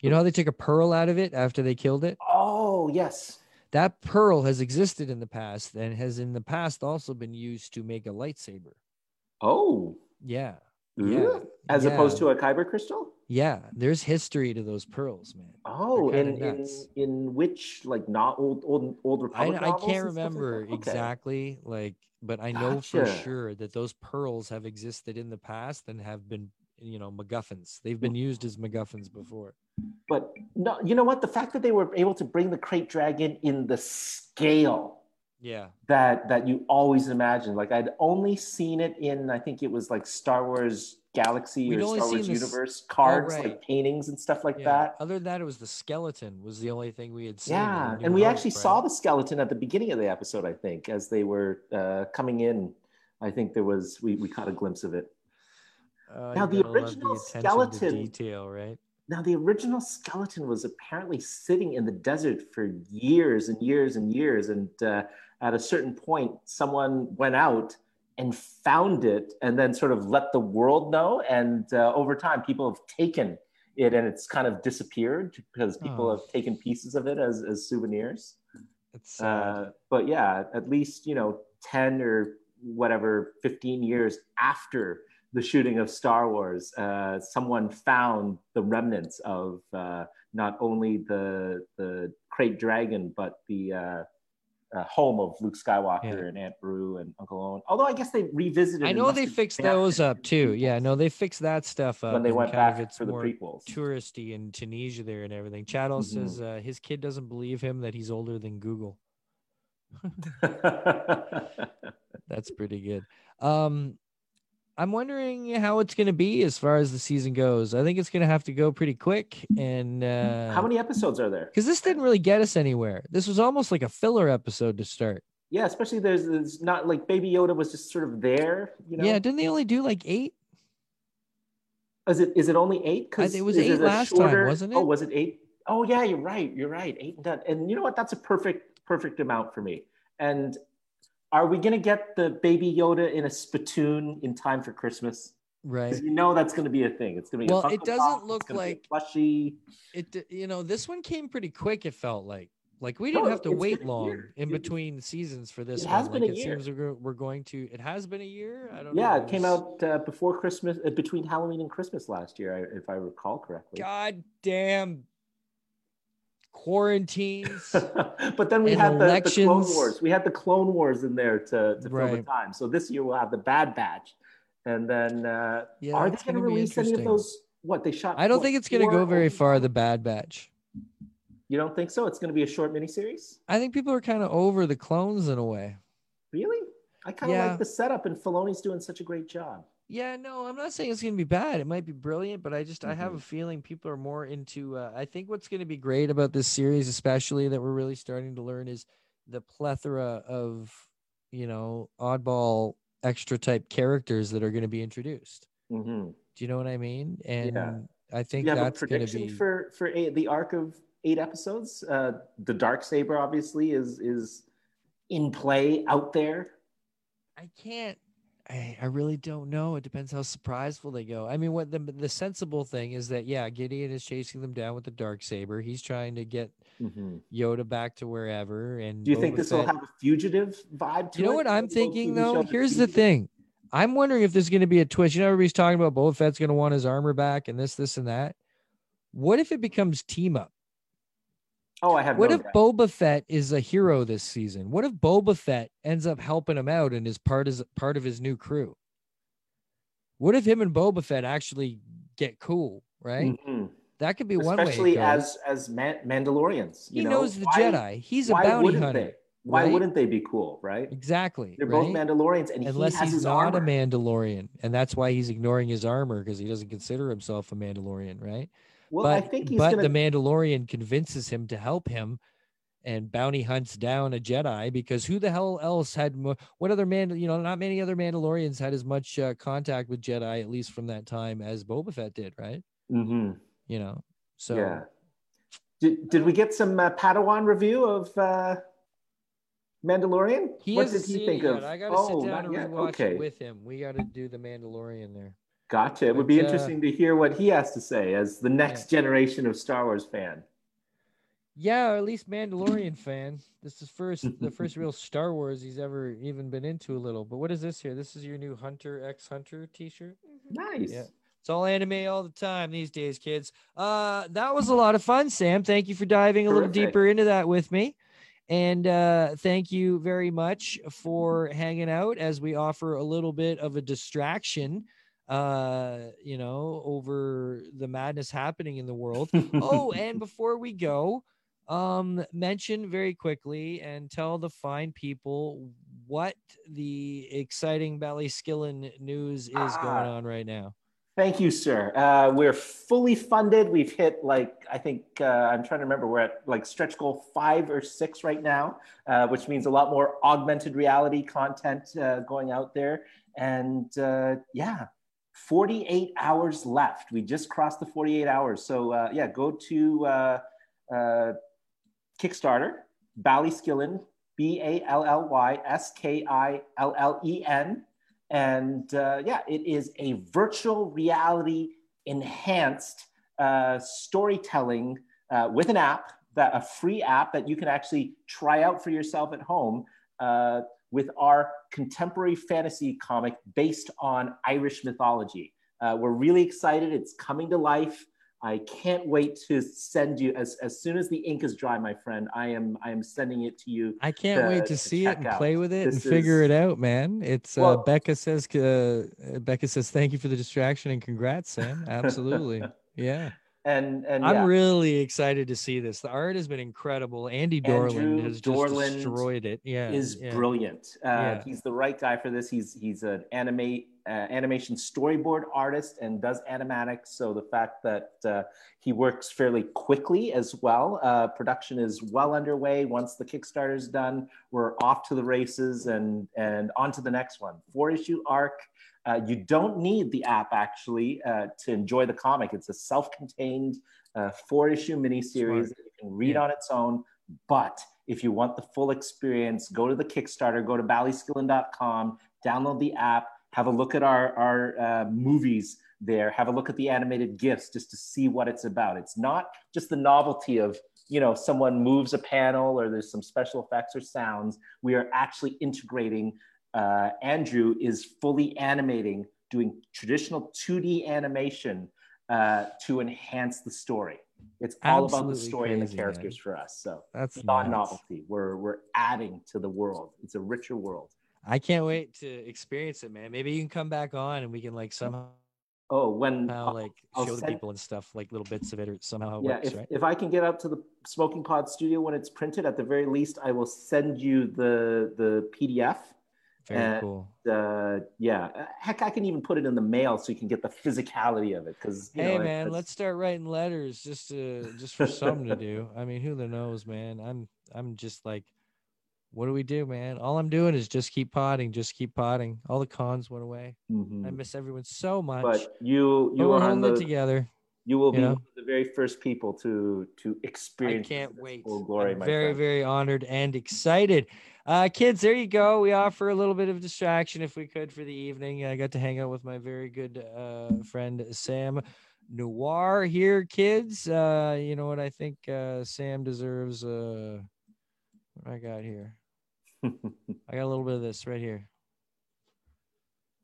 You know how they took a pearl out of it after they killed it? Oh yes. That pearl has existed in the past and has in the past also been used to make a lightsaber. Oh. Yeah. Yeah. As yeah. opposed to a kyber crystal. Yeah. There's history to those pearls, man. Oh, They're in, in which like not old old old I, Republic I novels can't and stuff like remember? Okay. exactly, like, but I know for sure that those pearls have existed in the past and have been, you know, MacGuffins. They've been used as MacGuffins before. But no, you know what? The fact that they were able to bring the krayt dragon in the scale Yeah. that that you always imagined. Like I'd only seen it in I think it was like Star Wars Galaxy We'd or Star Wars Universe cards, right. like paintings and stuff like yeah. that. Other than that, it was the skeleton was the only thing we had seen. Yeah, and we Hope, actually saw the skeleton at the beginning of the episode. I think as they were uh, coming in, I think there was we we caught a glimpse of it. Uh, Now, the original skeleton- detail, right? Now, the original skeleton was apparently sitting in the desert for years and years and years. And uh, at a certain point, someone went out and found it and then sort of let the world know. And uh, over time, people have taken it and it's kind of disappeared because people Oh. have taken pieces of it as, as souvenirs. Uh, but yeah, at least, you know, 10 or whatever, 15 years after the shooting of Star Wars, uh, someone found the remnants of uh, not only the, the Krayt Dragon, but the uh, uh, home of Luke Skywalker Yeah. and Aunt Beru and Uncle Owen. Although I guess they revisited. I know they fixed those up too. Yeah, no, they fixed that stuff up When they went back it's for the more prequels. touristy in Tunisia there and everything. Chado Mhm. says uh, his kid doesn't believe him that he's older than Google. That's pretty good. Um, I'm wondering how it's going to be as far as the season goes. I think it's going to have to go pretty quick. And uh, How many episodes are there? Because this didn't really get us anywhere. This was almost like a filler episode to start. Yeah, especially there's, there's not like Baby Yoda was just sort of there, you know. Yeah, didn't they only do like eight? Is it is it only eight? Because it was eight a last time, wasn't it? Oh, was it eight? Oh yeah, you're right. You're right. Eight and done. And you know what? That's a perfect perfect amount for me. And are we gonna get the Baby Yoda in a spittoon in time for Christmas? Right. Because you know that's gonna be a thing. It's gonna be. Well, it doesn't Pop, look gonna be a like- plushie. It you know this one came pretty quick. It felt like like we didn't have to wait long in between seasons for this it one. has been like a it year. seems we're, we're going to. It has been a year. I don't. Yeah, know. it came out uh, before Christmas, uh, between Halloween and Christmas last year, if I recall correctly. God damn quarantines. but then we had the, the Clone. Wars. We had the Clone Wars in there to, to fill the time. So this year we'll have the Bad Batch, and then uh, Yeah, are they going to release any of those? What they shot? I don't what, think it's going to go very far. The Bad Batch. You don't think so? It's going to be a short miniseries. I think people are kind of over the clones in a way. Really? I kind of Yeah. like the setup, and Filoni's doing such a great job. Yeah, no, I'm not saying it's going to be bad. It might be brilliant, but I just I have a feeling people are more into. Uh, I think what's going to be great about this series, especially that we're really starting to learn, is the plethora of you know oddball extra type characters that are going to be introduced. hmm Do you know what I mean? And I think you have a that's going to be. for for eight, the arc of eight episodes? Uh, the dark saber obviously is is in play out there. I can't. I, I really don't know. It depends how surpriseful they go. I mean, what the the sensible thing is that yeah, Gideon is chasing them down with the dark saber. He's trying to get Mhm. Yoda back to wherever. And Do you think this will have a fugitive vibe to it? You know it? what I'm thinking though? Here's the thing. I'm wondering if there's going to be a twist. You know, everybody's talking about Boba Fett's going to want his armor back and this, this, and that. What if it becomes team up? Oh, I have What no if doubt. Boba Fett is a hero this season? What if Boba Fett ends up helping him out and is part is part of his new crew? What if him and Boba Fett actually get cool? Right, Mhm. that could be one way. Especially as as Man- Mandalorians. You he know? knows the Why- Jedi. He's a why bounty wouldn't hunter. They? Why right? wouldn't they be cool, right? Exactly. They're right? both Mandalorians, and unless he has he's his not armor. a Mandalorian, and that's why he's ignoring his armor because he doesn't consider himself a Mandalorian, right? Well, but I think he's but gonna. the Mandalorian convinces him to help him, and bounty hunts down a Jedi because who the hell else had what other man? You know, not many other Mandalorians had as much uh, contact with Jedi at least from that time as Boba Fett did, right? Mhm. You know, so yeah. Did, did we get some uh, Padawan review of uh, Mandalorian? he what did he think of? I got to oh, sit down and yet. rewatch Okay, it with him. We got to do the Mandalorian there. Gotcha. It would be uh, interesting to hear what he has to say as the next generation of Star Wars fan. Yeah, or at least Mandalorian fan. This is first the first real Star Wars he's ever even been into a little. But what is this here? This is your new Hunter X Hunter t-shirt. Nice. Yeah. It's all anime all the time these days, kids. Uh that was a lot of fun, Sam. Thank you for diving a little deeper into that with me. And uh thank you very much for hanging out as we offer a little bit of a distraction uh you know over the madness happening in the world oh, and before we go, um, mention very quickly and tell the fine people what the exciting Ballyskillen news is going Ah. on right now. Thank you, sir. Uh, we're fully funded. We've hit like I think uh, I'm trying to remember. We're at like stretch goal five or six right now, uh, which means a lot more augmented reality content uh, going out there. And uh, yeah, 48 hours left. We just crossed the 48 hours. So uh, yeah, go to uh, uh, Kickstarter, Ballyskillen, B A L L Y S K I L L E N and uh, yeah, it is a virtual reality enhanced uh, storytelling uh, with an app that a free app that you can actually try out for yourself at home with our contemporary fantasy comic based on Irish mythology. Uh, we're really excited. It's coming to life. I can't wait to send you as, as soon as the ink is dry, my friend. I am I am sending it to you. I can't to- wait to see it and out. play with it This and figure it out, man. It's uh, Becca says uh, Becca says thank you for the distraction and congrats, Sam. Absolutely. Yeah. And and I'm yeah, really excited to see this. The art has been incredible. Andy Dorland Andrew has just Dorland destroyed it. Yeah. is yeah. brilliant. Uh, Yeah. He's the right guy for this. He's he's an animate uh, animation storyboard artist and does animatics. So the fact that uh, he works fairly quickly as well. Uh, production is well underway. Once the Kickstarter's done, we're off to the races and and on to the next one. Four issue arc. Uh, you don't need the app actually uh, to enjoy the comic. It's a self-contained uh, four-issue miniseries Smart. that you can read Yeah. on its own. But if you want the full experience, go to the Kickstarter, go to ballyskillen.com, download the app, have a look at our, our uh, movies there, have a look at the animated gifs just to see what it's about. It's not just the novelty of, you know, someone moves a panel or there's some special effects or sounds. We are actually integrating, uh, Andrew is fully animating, doing traditional 2D animation uh, to enhance the story. It's all about the Absolutely story and the crazy, man. characters for us. So That's not novelty. We're we're adding to the world. It's a richer world. I can't wait to experience it, man. Maybe you can come back on and we can like somehow Oh, when like I'll show the people and stuff, like little bits of it or somehow it yeah, works, if, right? if I can get up to the Smoking Pod studio when it's printed, at the very least, I will send you the the PDF. Very and- cool. Uh, yeah, Uh, heck, I can even put it in the mail so you can get the physicality of it. Because Hey man, let's start writing letters just to just for something to do. I mean, who the knows, man? I'm I'm just like, what do we do, man? All I'm doing is just keep potting, just keep potting. All the cons went away. I miss everyone so much. Mm-hmm. But you but you we're are on it the together. You will you be know? one of the very first people to to experience. I can't wait. Full glory, I'm my very, friend. very honored and excited. Uh, kids, there you go. We offer a little bit of distraction if we could for the evening. I got to hang out with my very good uh, friend Sam Noir here, kids. Uh, you know what? I think uh, Sam deserves. Uh, what I got here? I got a little bit of this right here.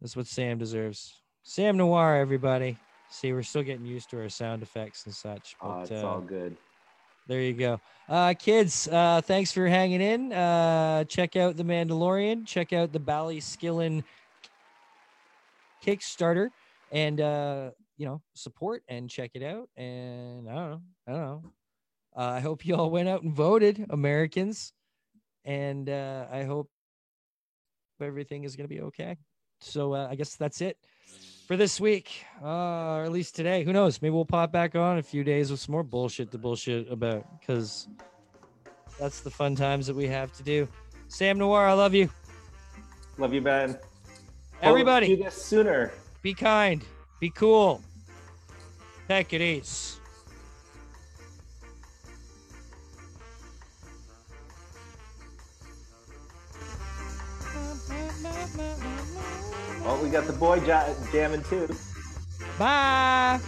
That's what Sam deserves. Sam Noir, everybody. See, we're still getting used to our sound effects and such. Oh, But, it's uh, all good. there you go. Uh, kids, uh, thanks for hanging in. Uh, check out The Mandalorian. Check out the Ballyskillen Kickstarter and, uh, you know, support and check it out. And I don't know. I don't know. Uh, I hope you all went out and voted, Americans. And uh, I hope everything is going to be okay. So uh, I guess that's it for this week, uh, or at least today. Who knows? Maybe we'll pop back on a few days with some more bullshit to bullshit about because that's the fun times that we have to do. Sam Noir, I love you. Love you, Ben. Everybody, do this sooner. be kind, be cool, take it easy. Oh, we got the boy jamming too. Bye.